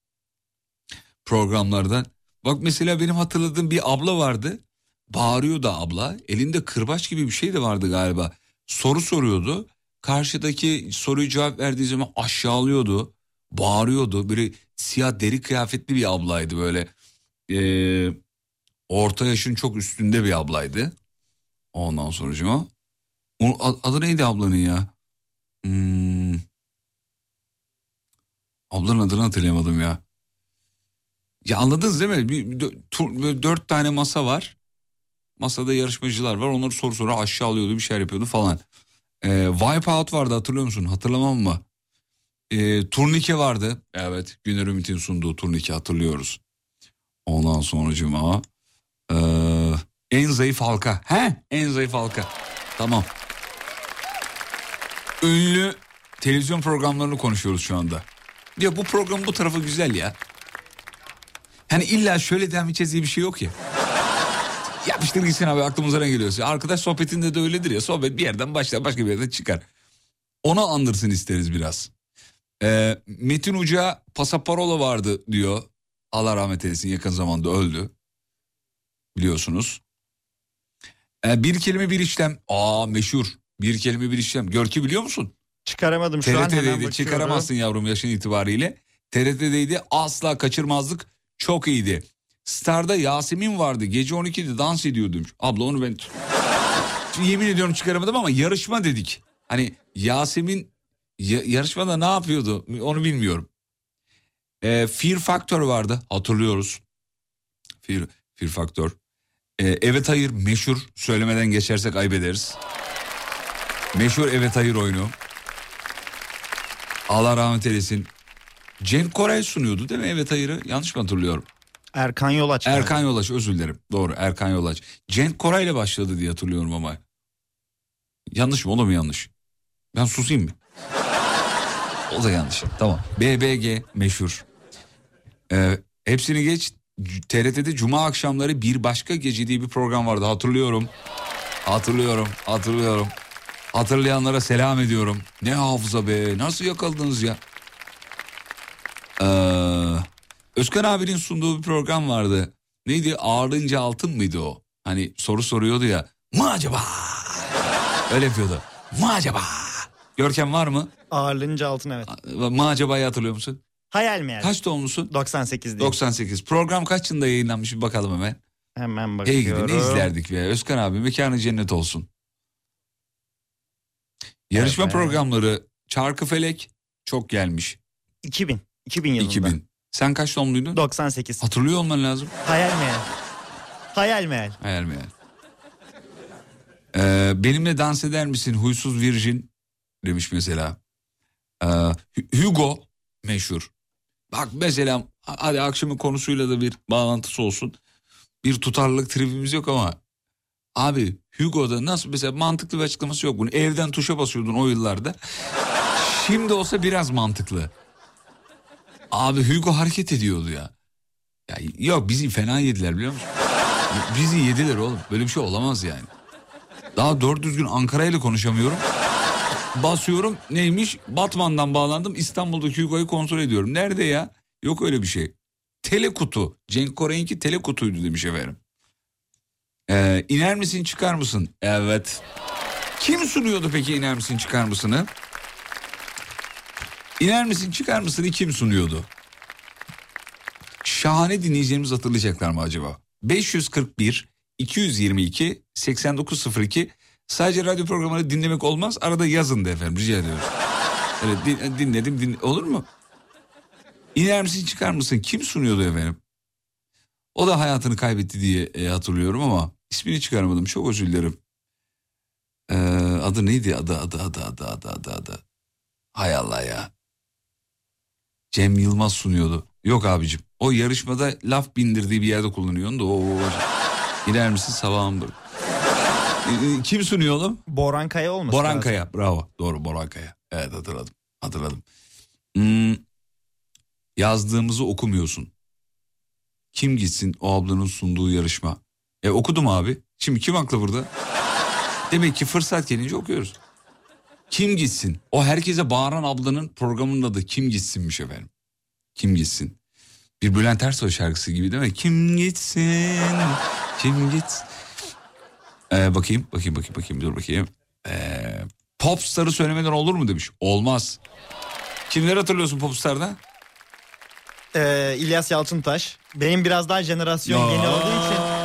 programlardan? Bak mesela benim hatırladığım bir abla vardı. Bağırıyordu abla. Elinde kırbaç gibi bir şey de vardı galiba. Soru soruyordu. Karşıdaki soruyu cevap verdiği zaman aşağılıyordu. Bağırıyordu. Böyle siyah deri kıyafetli bir ablaydı böyle. Ee, orta yaşın çok üstünde bir ablaydı. Ondan sonra o adı neydi ablanın ya? Hmm. Ablanın adını hatırlayamadım ya. Ya anladınız değil mi? Bir, bir böyle dört tane masa var. Masada yarışmacılar var. Onları soru soru aşağı alıyordu bir şeyler yapıyordu falan. Ee, Wipeout vardı hatırlıyor musun? Hatırlamam mı? Ee, turnike vardı. Evet Güner Ümit'in sunduğu turnike hatırlıyoruz. Ondan sonra cuma. Ee, en zayıf halka. He en zayıf halka. Tamam. Ünlü televizyon programlarını konuşuyoruz şu anda. Ya bu program bu tarafı güzel ya. Hani illa şöyle devam edeceğiz diye bir şey yok ya. Yapıştır gitsin abi aklımıza ne geliyorsa. Arkadaş sohbetinde de öyledir ya. Sohbet bir yerden başlar başka bir yerden çıkar. Ona andırsın isteriz biraz. Ee, Metin Uca Pasaparola vardı diyor. Allah rahmet eylesin yakın zamanda öldü. Biliyorsunuz. Ee, bir kelime bir işlem. Aa meşhur. Bir kelime bir işlem. Görki biliyor musun? Çıkaramadım şu an hemen TRT'deydi çıkaramazsın yavrum yaşın itibariyle. TRT'deydi asla kaçırmazdık çok iyiydi. Star'da Yasemin vardı gece 12'de dans ediyordum. Abla onu ben yemin ediyorum çıkaramadım ama yarışma dedik. Hani Yasemin ya- yarışmada ne yapıyordu onu bilmiyorum. Ee, Fear Factor vardı hatırlıyoruz. Fear, Fear Factor. Ee, evet hayır meşhur söylemeden geçersek ayıp ederiz. Meşhur evet hayır oyunu. Allah rahmet eylesin. Cenk Koray sunuyordu değil mi? Evet hayırı yanlış mı hatırlıyorum? Erkan Yolaç. Erkan Yolaç özür dilerim. Doğru Erkan Yolaç. Cenk Koray ile başladı diye hatırlıyorum ama. Yanlış mı o da mı yanlış? Ben susayım mı? o da yanlış. Tamam. BBG meşhur. Ee, hepsini geç. TRT'de Cuma akşamları bir başka gece diye bir program vardı hatırlıyorum. Hatırlıyorum, hatırlıyorum. Hatırlayanlara selam ediyorum. Ne hafıza be, nasıl yakaladınız ya? Ee, Özkan abinin sunduğu bir program vardı. Neydi? Ağırlınca altın mıydı o? Hani soru soruyordu ya. Mı acaba? Öyle yapıyordu. Mı acaba? Görkem var mı? Ağırlığınca altın evet. Mı acaba'yı hatırlıyor musun? Hayal meyal. Kaç doğumlusun? 98 diye. 98. Program kaç yılında yayınlanmış bir bakalım hemen. Hemen Hey gidi bakıyorum. ne izlerdik be. Özkan abi mekanı cennet olsun. Yarışma Evet. programları Çarkıfelek çok gelmiş. 2000. 2000 yılında. 2000. Sen kaç doğumluydun? 98. Hatırlıyor olman lazım. Hayal meyal. Hayal meyal. Hayal meyal. Ee, benimle dans eder misin huysuz virjin demiş mesela. Ee, Hu- Hugo meşhur. Bak mesela hadi akşamın konusuyla da bir bağlantısı olsun. Bir tutarlılık tribimiz yok ama abi Hugo'da nasıl mesela mantıklı bir açıklaması yok bunun. Evden tuşa basıyordun o yıllarda. Şimdi olsa biraz mantıklı. Abi Hugo hareket ediyordu ya. Ya yok bizi fena yediler biliyor musun? Bizi yediler oğlum. Böyle bir şey olamaz yani. Daha doğru düzgün Ankara ile konuşamıyorum. Basıyorum neymiş? Batman'dan bağlandım İstanbul'daki Hugo'yu kontrol ediyorum. Nerede ya? Yok öyle bir şey. Telekutu. Cenk Koray'ınki telekutuydu demiş efendim. Ee, iner misin çıkar mısın? Evet. Kim sunuyordu peki iner misin çıkar mısını? İner misin çıkar mısını kim sunuyordu? Şahane dinleyicilerimiz hatırlayacaklar mı acaba? 541 222 8902 sadece radyo programını dinlemek olmaz arada yazın da efendim rica ediyorum. Evet din- dinledim din olur mu? İner misin çıkar mısın kim sunuyordu efendim? O da hayatını kaybetti diye e, hatırlıyorum ama ismini çıkaramadım çok özür dilerim. Ee, adı neydi adı adı adı adı adı adı adı. Hay Allah ya. Cem Yılmaz sunuyordu. Yok abicim o yarışmada laf bindirdiği bir yerde kullanıyorsun da o. o. İner misin sabahın bır. Ee, Kim sunuyor oğlum? Boran Kaya olmasın Boran Kaya bravo doğru Boran Kaya. Evet hatırladım hatırladım. Hmm, yazdığımızı okumuyorsun. Kim gitsin o ablanın sunduğu yarışma? E okudum abi. Şimdi kim haklı burada? Demek ki fırsat gelince okuyoruz. Kim gitsin? O herkese bağıran ablanın programının adı Kim Gitsin'miş efendim. Kim gitsin? Bir Bülent Ersoy şarkısı gibi değil mi? Kim gitsin? Kim git? Ee, bakayım, bakayım, bakayım, bakayım, dur bakayım. Ee, Popstar'ı söylemeden olur mu demiş. Olmaz. Kimleri hatırlıyorsun Popstar'da? Ee, İlyas Yalçıntaş. Benim biraz daha jenerasyon yeni olduğu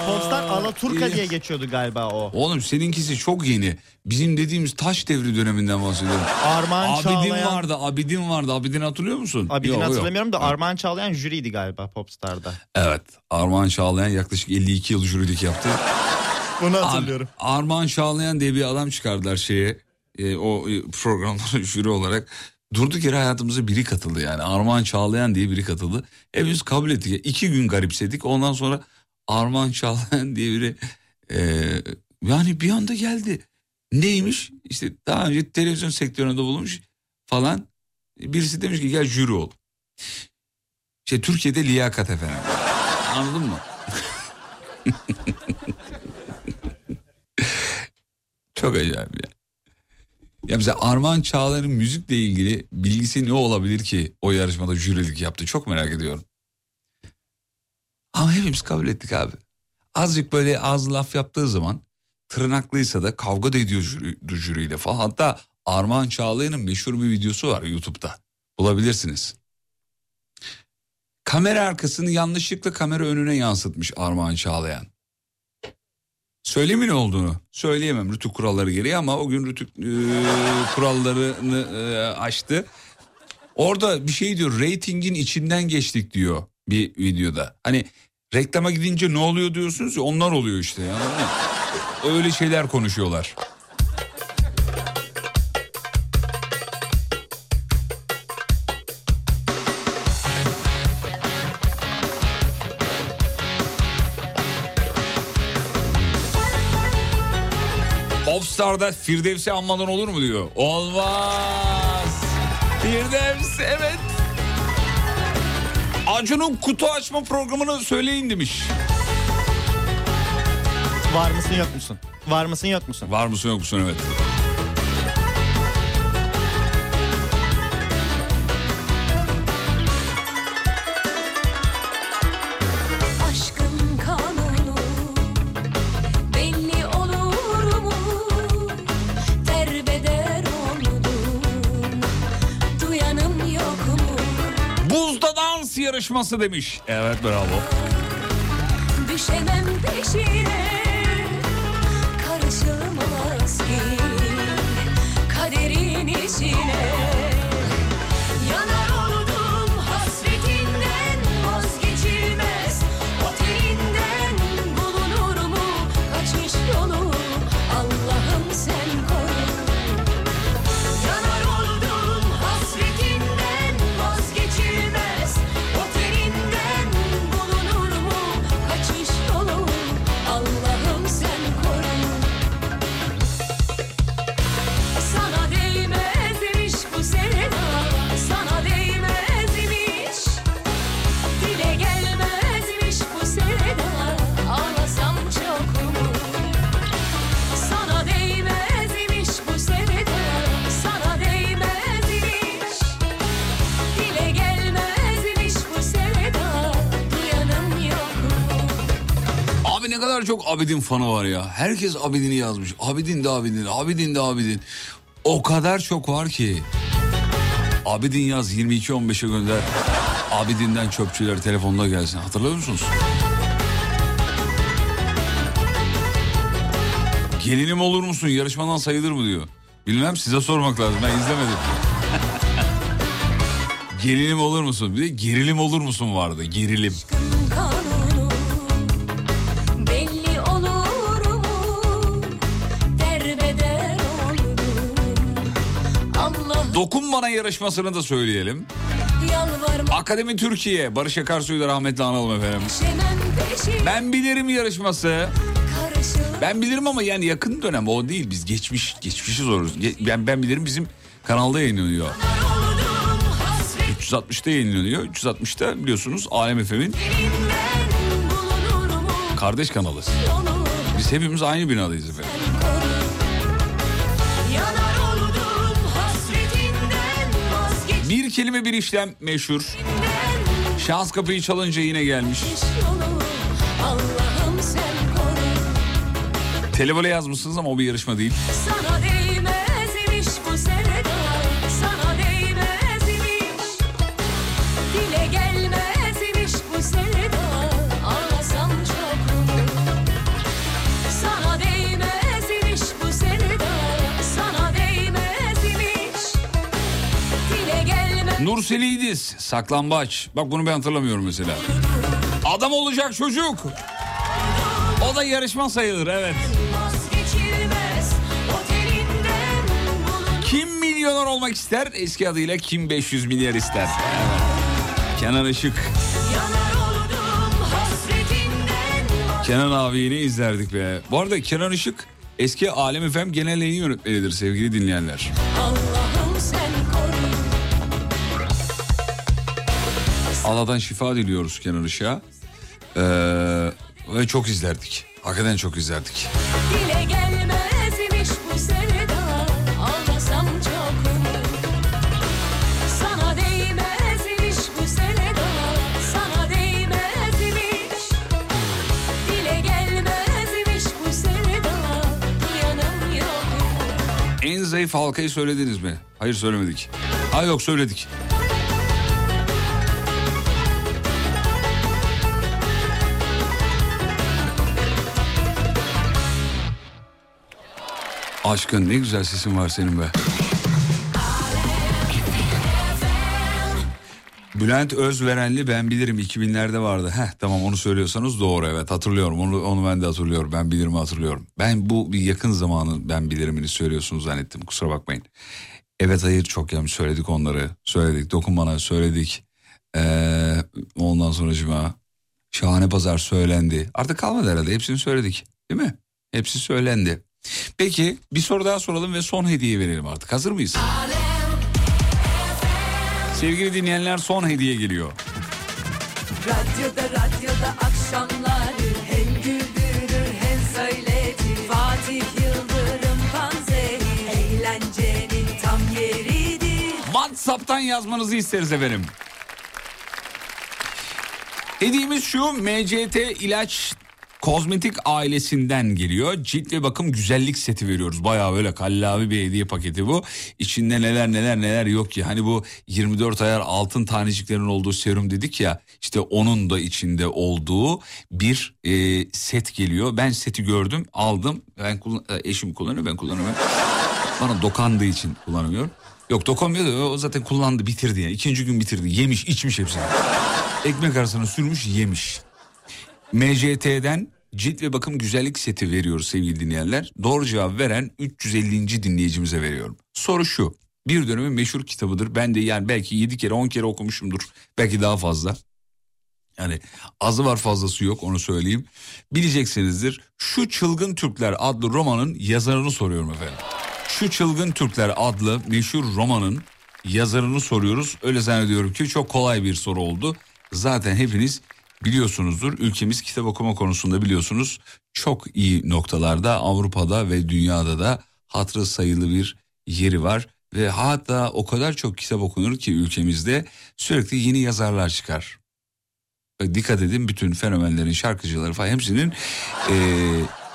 Popstar Alaturka diye geçiyordu galiba o. Oğlum seninkisi çok yeni. Bizim dediğimiz taş devri döneminden bahsediyorum. Armağan Abidin Çağlayan. vardı, Abidin vardı. Abidin hatırlıyor musun? Abidin Yok, yok. hatırlamıyorum da Armağan Çağlayan jüriydi galiba Popstar'da. Evet. Armağan Çağlayan yaklaşık 52 yıl jürilik yaptı. Bunu hatırlıyorum. Armağan Çağlayan diye bir adam çıkardılar şeye. e, o e, programlara jüri olarak. Durduk yere hayatımıza biri katıldı yani. Armağan Çağlayan diye biri katıldı. Hepimiz kabul ettik. İki gün garipsedik. Ondan sonra Armağan Çağlayan diye biri e, yani bir anda geldi. Neymiş? İşte daha önce televizyon sektöründe bulunmuş falan. Birisi demiş ki gel jüri ol. İşte Türkiye'de liyakat efendim. Anladın mı? Çok acayip ya. Ya mesela Armağan Çağlar'ın müzikle ilgili bilgisi ne olabilir ki o yarışmada jürilik yaptı? Çok merak ediyorum. Ama hepimiz kabul ettik abi. Azıcık böyle az laf yaptığı zaman tırnaklıysa da kavga da ediyor jüri, jüriyle falan. Hatta Armağan Çağlayan'ın meşhur bir videosu var YouTube'da. Bulabilirsiniz. Kamera arkasını yanlışlıkla kamera önüne yansıtmış Armağan Çağlayan. Söyleyeyim mi ne olduğunu? Söyleyemem rütük kuralları gereği ama o gün rütük e, kurallarını e, aştı. Orada bir şey diyor reytingin içinden geçtik diyor bir videoda. Hani reklama gidince ne oluyor diyorsunuz ya onlar oluyor işte. ya, anladın mı? Öyle şeyler konuşuyorlar. Popstar'da Firdevs'i anmadan olur mu diyor. Olmaz. Firdevs evet. Acun'un kutu açma programını söyleyin demiş. Var mısın yok musun? Var mısın yok musun? Var mısın yok musun evet. Yarışması demiş. Evet bravo. Düşemem peşine, ne kadar çok Abidin fanı var ya. Herkes Abidin'i yazmış. Abidin de Abidin, Abidin de Abidin. O kadar çok var ki. Abidin yaz 22-15'e gönder. Abidin'den çöpçüler telefonda gelsin. Hatırlıyor musunuz? Gelinim olur musun? Yarışmadan sayılır mı diyor. Bilmem size sormak lazım. Ben izlemedim. Gelinim olur musun? Bir de gerilim olur musun vardı. Gerilim. kanunu Dokun bana yarışmasını da söyleyelim. Akademi Türkiye. Barış Akarsu'yu da rahmetli analım efendim. Ben bilirim yarışması. Ben bilirim ama yani yakın dönem o değil. Biz geçmiş geçmişi. Ge- Ben, ben bilirim bizim kanalda yayınlanıyor. oldum hasret 360'ta yayınlanıyor. 360'ta biliyorsunuz Alem FM'in kardeş kanalı. Biz hepimiz aynı binadayız efendim. Kelime bir işlem meşhur. Şans kapıyı çalınca yine gelmiş. Televole yazmışsınız ama o bir yarışma değil. Sana gelmez Nursel İdiz, saklambaç. Bak bunu ben hatırlamıyorum mesela. Adam olacak çocuk. O da yarışma sayılır evet. Kim milyoner olmak ister? Eski adıyla kim 500 milyar ister? Evet. Kenan Işık. Kenan abiyi ne izlerdik be. Bu arada Kenan Işık eski Alem FM genel yayın yönetmenidir sevgili dinleyenler. Allah'ım Allah'tan şifa diliyoruz Kenan Işık'a. Ee, ve çok izlerdik. Hakikaten çok izlerdik. En zayıf halkayı söylediniz mi? Hayır söylemedik. Ha yok söyledik. Aşkın ne güzel sesin var senin be. Bülent Özverenli ben bilirim 2000'lerde vardı. Heh tamam onu söylüyorsanız doğru evet hatırlıyorum. Onu, onu ben de hatırlıyorum. Ben bilirim hatırlıyorum. Ben bu bir yakın zamanın ben bilirimini söylüyorsunuz zannettim. Kusura bakmayın. Evet hayır çok yanlış söyledik onları. Söyledik dokun bana söyledik. Ee, ondan sonra cima şahane pazar söylendi. Artık kalmadı herhalde hepsini söyledik değil mi? Hepsi söylendi. Peki bir soru daha soralım ve son hediye verelim artık. Hazır mıyız? Sevgili dinleyenler son hediye geliyor. Radyoda radyoda akşamları Hem güldürür hem söyletir Fatih Yıldırım Panzehir Eğlencenin tam yeridir WhatsApp'tan yazmanızı isteriz efendim. Hediyemiz şu MCT ilaç kozmetik ailesinden geliyor. Cilt ve bakım güzellik seti veriyoruz. Bayağı böyle kallavi bir hediye paketi bu. İçinde neler neler neler yok ki. Hani bu 24 ayar altın taneciklerin olduğu serum dedik ya. İşte onun da içinde olduğu bir e, set geliyor. Ben seti gördüm aldım. Ben kullan- e, eşim kullanıyor ben kullanıyorum. Bana dokandığı için kullanamıyorum. Yok dokunmuyor o zaten kullandı bitirdi yani. İkinci gün bitirdi. Yemiş içmiş hepsini. Ekmek arasına sürmüş yemiş. MCT'den cilt ve bakım güzellik seti veriyoruz sevgili dinleyenler. Doğru cevap veren 350. dinleyicimize veriyorum. Soru şu. Bir dönemin meşhur kitabıdır. Ben de yani belki 7 kere 10 kere okumuşumdur. Belki daha fazla. Yani azı var fazlası yok onu söyleyeyim. Bileceksinizdir. Şu Çılgın Türkler adlı romanın yazarını soruyorum efendim. Şu Çılgın Türkler adlı meşhur romanın yazarını soruyoruz. Öyle zannediyorum ki çok kolay bir soru oldu. Zaten hepiniz biliyorsunuzdur. Ülkemiz kitap okuma konusunda biliyorsunuz çok iyi noktalarda Avrupa'da ve dünyada da hatırı sayılı bir yeri var. Ve hatta o kadar çok kitap okunur ki ülkemizde sürekli yeni yazarlar çıkar. Dikkat edin bütün fenomenlerin şarkıcıları falan hepsinin e,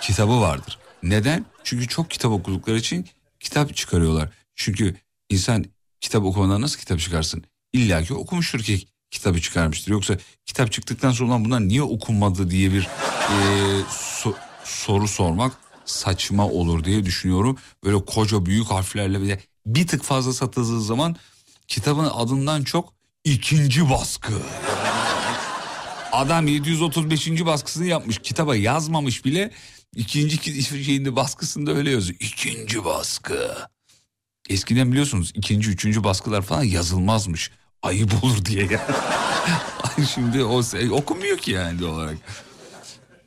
kitabı vardır. Neden? Çünkü çok kitap okudukları için kitap çıkarıyorlar. Çünkü insan kitap okumadan nasıl kitap çıkarsın? İlla ki okumuştur ki kitabı çıkarmıştır. Yoksa kitap çıktıktan sonra "Ulan bunlar niye okunmadı diye bir e, so- soru sormak saçma olur diye düşünüyorum. Böyle koca büyük harflerle bir bir tık fazla satıldığı zaman kitabın adından çok ikinci baskı. Adam 735. baskısını yapmış kitaba yazmamış bile ikinci ki- şeyinde baskısında öyle yazıyor. İkinci baskı. Eskiden biliyorsunuz ikinci üçüncü baskılar falan yazılmazmış. Ayıp olur diye. Ay Şimdi o okunmuyor ki yani doğal olarak.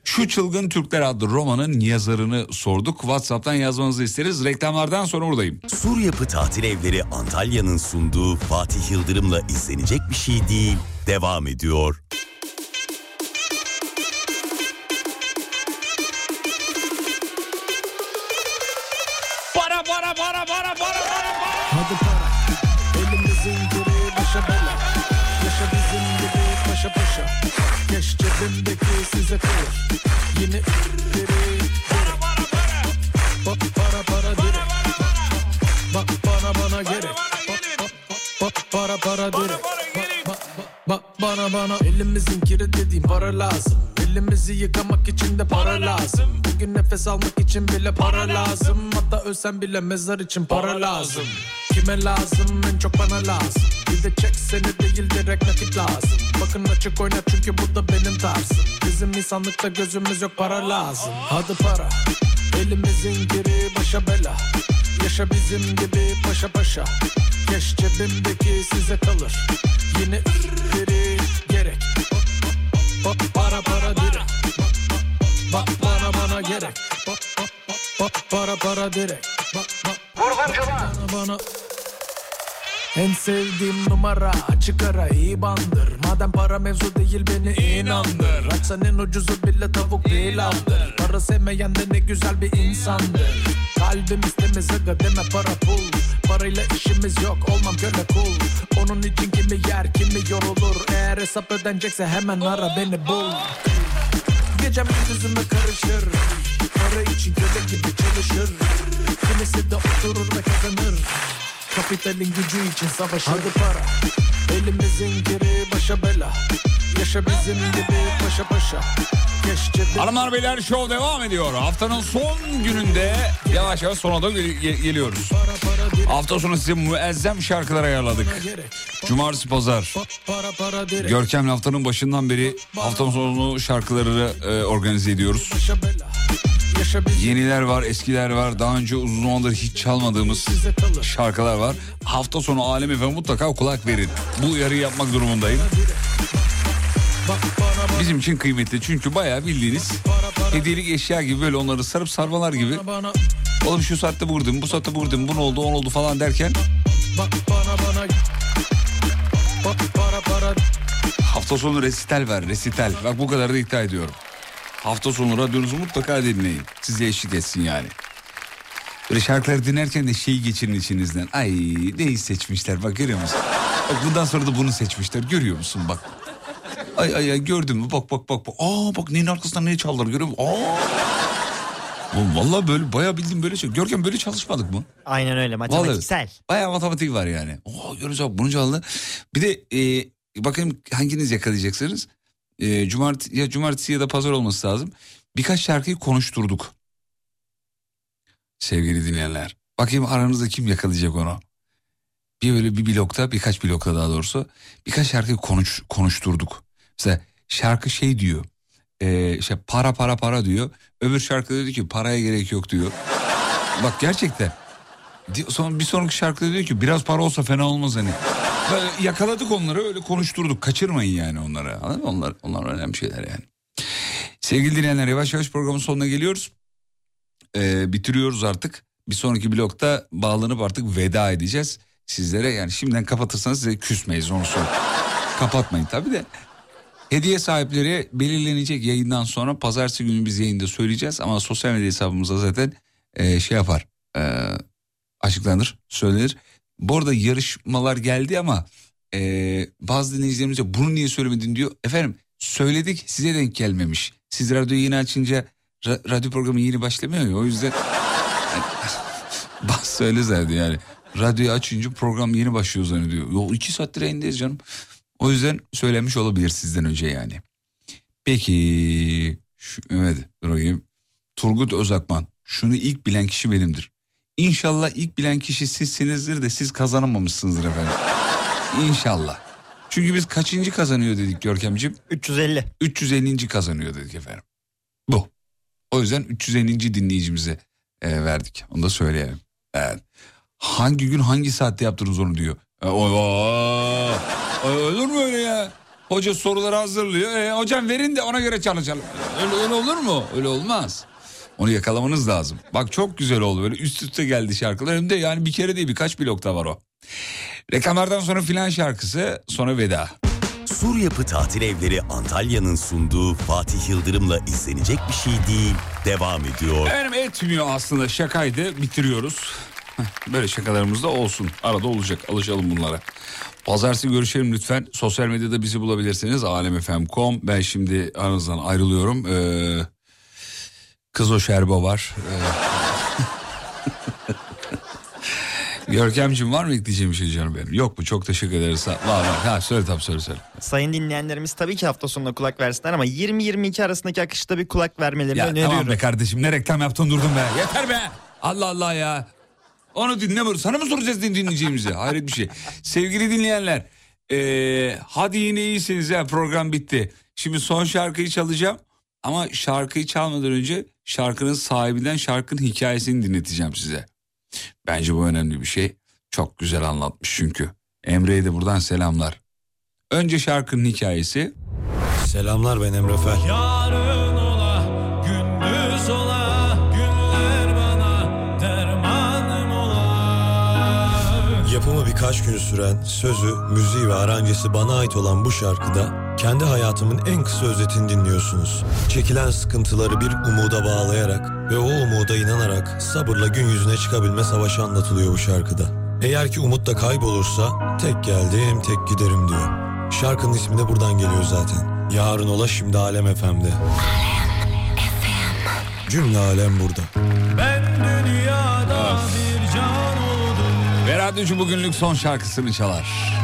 Şu Çılgın Türkler adlı romanın yazarını sorduk. WhatsApp'tan yazmanızı isteriz. Reklamlardan sonra oradayım. Sur Yapı Tatil Evleri Antalya'nın sunduğu Fatih Yıldırım'la izlenecek bir şey değil. Devam ediyor. Keş cebimdeki size kalır Yine geri geri Bak para para direkt Bak bana bana gerek Bak para para bak bak bana bana Elimizin kiri dediğim para lazım Elimizi yıkamak için de para lazım. Bugün nefes almak için bile para lazım. Hatta ölsem bile mezar için para lazım. Kime lazım? En çok bana lazım. Bir de çek seni değil direkt nakit lazım. Bakın açık oyna çünkü bu da benim tarzım. Bizim insanlıkta gözümüz yok para lazım. Hadi para. Elimizin giri başa bela. Yaşa bizim gibi paşa paşa. Keş cebimdeki size kalır. Yine ürleri gerek. Para para Bak bana bana gerek. Bak bak bak bak para para direkt Bak bak. Bana bana en sevdiğim numara. Açık ara iyi bandır. Madem para mevzu değil beni inandır. Açsan en ucuzu bile tavuk pilavdır Para sevmeyen de ne güzel bir insandır. Kalbimiz temiz aga deme para pul. Parayla işimiz yok olmam köle kul. Onun için kimi yer kimi yorulur. Eğer hesap ödenecekse hemen ara beni bul Gecem gündüzüme karışır. Para için köle gibi çalışır. Kimisi de oturur ve kazanır. Kapitalin gücü için savaşır. Hadi para. Elimizin geri başa bela. Yaşa bizim gibi paşa paşa. Hanımlar beyler show devam ediyor. Haftanın son gününde yavaş yavaş sona da gel- gel- geliyoruz. Hafta sonu size müezzem şarkılar ayarladık. Cumartesi pazar. Görkem'le haftanın başından beri hafta sonu şarkıları e, organize ediyoruz. Yeniler var, eskiler var. Daha önce uzun zamandır hiç çalmadığımız şarkılar var. Hafta sonu Alem Efe'ye mutlaka kulak verin. Bu uyarıyı yapmak durumundayım. Bizim için kıymetli çünkü bayağı bildiğiniz hediyelik eşya gibi böyle onları sarıp sarmalar gibi. Oğlum şu saatte buradayım, bu saatte buradayım, bu ne oldu, on oldu falan derken hafta sonu resital ver, resital. Bak bu kadar da iddia ediyorum. Hafta sonu radyonuzu mutlaka dinleyin. Size eşlik etsin yani. Böyle şarkıları dinlerken de şeyi geçirin içinizden. Ay neyi seçmişler bak görüyor musun? Bak bundan sonra da bunu seçmişler görüyor musun bak. Ay ay ay gördün mü bak bak bak. bak. Aa bak neyin arkasından ne çaldılar görüyor musun? Aa. Oğlum Vallahi böyle bayağı bildiğim böyle şey. Görkem böyle çalışmadık mı? Aynen öyle matematiksel. Bayağı matematik var yani. Oo, görüyoruz abi bunu çaldı. Bir de e, bakayım hanginiz yakalayacaksınız? E, cumartesi, ya cumartesi ya da pazar olması lazım. Birkaç şarkıyı konuşturduk. Sevgili dinleyenler. Bakayım aranızda kim yakalayacak onu? Bir böyle bir blokta birkaç blokta daha doğrusu birkaç şarkıyı konuş, konuşturduk. Mesela şarkı şey diyor. E, işte para para para diyor. Öbür şarkı diyor ki paraya gerek yok diyor. Bak gerçekten. Sonra bir sonraki şarkıda diyor ki biraz para olsa fena olmaz hani. Böyle yakaladık onları öyle konuşturduk. Kaçırmayın yani onları. Anladın mı? Onlar, onlar önemli şeyler yani. Sevgili dinleyenler yavaş yavaş programın sonuna geliyoruz. Ee, bitiriyoruz artık. Bir sonraki blokta bağlanıp artık veda edeceğiz. Sizlere yani şimdiden kapatırsanız size küsmeyiz onu söyleyeyim. Kapatmayın tabii de. Hediye sahipleri belirlenecek yayından sonra pazartesi günü biz yayında söyleyeceğiz. Ama sosyal medya hesabımızda zaten e, şey yapar. e, açıklanır, söylenir. Bu arada yarışmalar geldi ama e, bazı dinleyicilerimiz bunu niye söylemedin diyor. Efendim söyledik size denk gelmemiş. Siz radyoyu yeni açınca ra- radyo programı yeni başlamıyor ya o yüzden bas söyle yani. Radyoyu açınca program yeni başlıyor zannediyor. Yo iki saattir yayındayız canım. O yüzden söylemiş olabilir sizden önce yani. Peki şu, evet dur bakayım. Turgut Özakman şunu ilk bilen kişi benimdir. İnşallah ilk bilen kişi sizsinizdir de siz kazanamamışsınızdır efendim. İnşallah. Çünkü biz kaçıncı kazanıyor dedik Görkemciğim? 350. 350. kazanıyor dedik efendim. Bu. O yüzden 350. dinleyicimize e, verdik. Onu da söyleyelim. Evet. Hangi gün hangi saatte yaptınız onu diyor. E, o, o, o, olur mu öyle ya? Hoca soruları hazırlıyor. E, hocam verin de ona göre çalışalım. Öyle, öyle olur mu? Öyle olmaz. Onu yakalamanız lazım. Bak çok güzel oldu böyle üst üste geldi şarkılar. Hem de yani bir kere değil birkaç blokta var o. Reklamlardan sonra filan şarkısı sonra veda. Sur Yapı Tatil Evleri Antalya'nın sunduğu Fatih Yıldırım'la izlenecek bir şey değil. Devam ediyor. Efendim etmiyor aslında şakaydı bitiriyoruz. Böyle şakalarımız da olsun. Arada olacak alışalım bunlara. Pazartesi görüşelim lütfen. Sosyal medyada bizi bulabilirsiniz. alemfm.com. Ben şimdi aranızdan ayrılıyorum. Ee, kız o şerba var. Ee... Görkemciğim var mı ekleyeceğim bir şey canım benim? Yok mu? Çok teşekkür ederiz. Var var. Ha, söyle tabii söyle söyle. Sayın dinleyenlerimiz tabii ki hafta sonunda kulak versinler ama 20-22 arasındaki akışta bir kulak vermelerini Ya öneriyorum. tamam be kardeşim ne reklam yaptın durdun be. Yeter be. Allah Allah ya. Onu dinlemiyoruz. Sana mı soracağız din- dinleyeceğimizi? Hayret bir şey. Sevgili dinleyenler. eee, hadi yine iyisiniz ya program bitti. Şimdi son şarkıyı çalacağım. Ama şarkıyı çalmadan önce şarkının sahibinden şarkının hikayesini dinleteceğim size. Bence bu önemli bir şey. Çok güzel anlatmış çünkü. Emre'ye de buradan selamlar. Önce şarkının hikayesi. Selamlar ben Emre Fel. Yarın Yapımı birkaç gün süren, sözü, müziği ve aranjesi bana ait olan bu şarkıda kendi hayatımın en kısa özetini dinliyorsunuz. Çekilen sıkıntıları bir umuda bağlayarak ve o umuda inanarak sabırla gün yüzüne çıkabilme savaşı anlatılıyor bu şarkıda. Eğer ki umut da kaybolursa tek geldim tek giderim diyor. Şarkının ismi de buradan geliyor zaten. Yarın ola şimdi Alem FM'de. Cümle alem burada. Radyocu bugünlük son şarkısını çalar.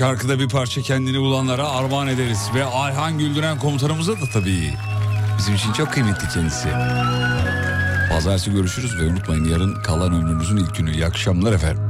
Şarkıda bir parça kendini bulanlara armağan ederiz. Ve Ayhan Güldüren komutanımıza da tabii. Bizim için çok kıymetli kendisi. Pazartesi görüşürüz ve unutmayın yarın kalan ömrünüzün ilk günü. İyi akşamlar efendim.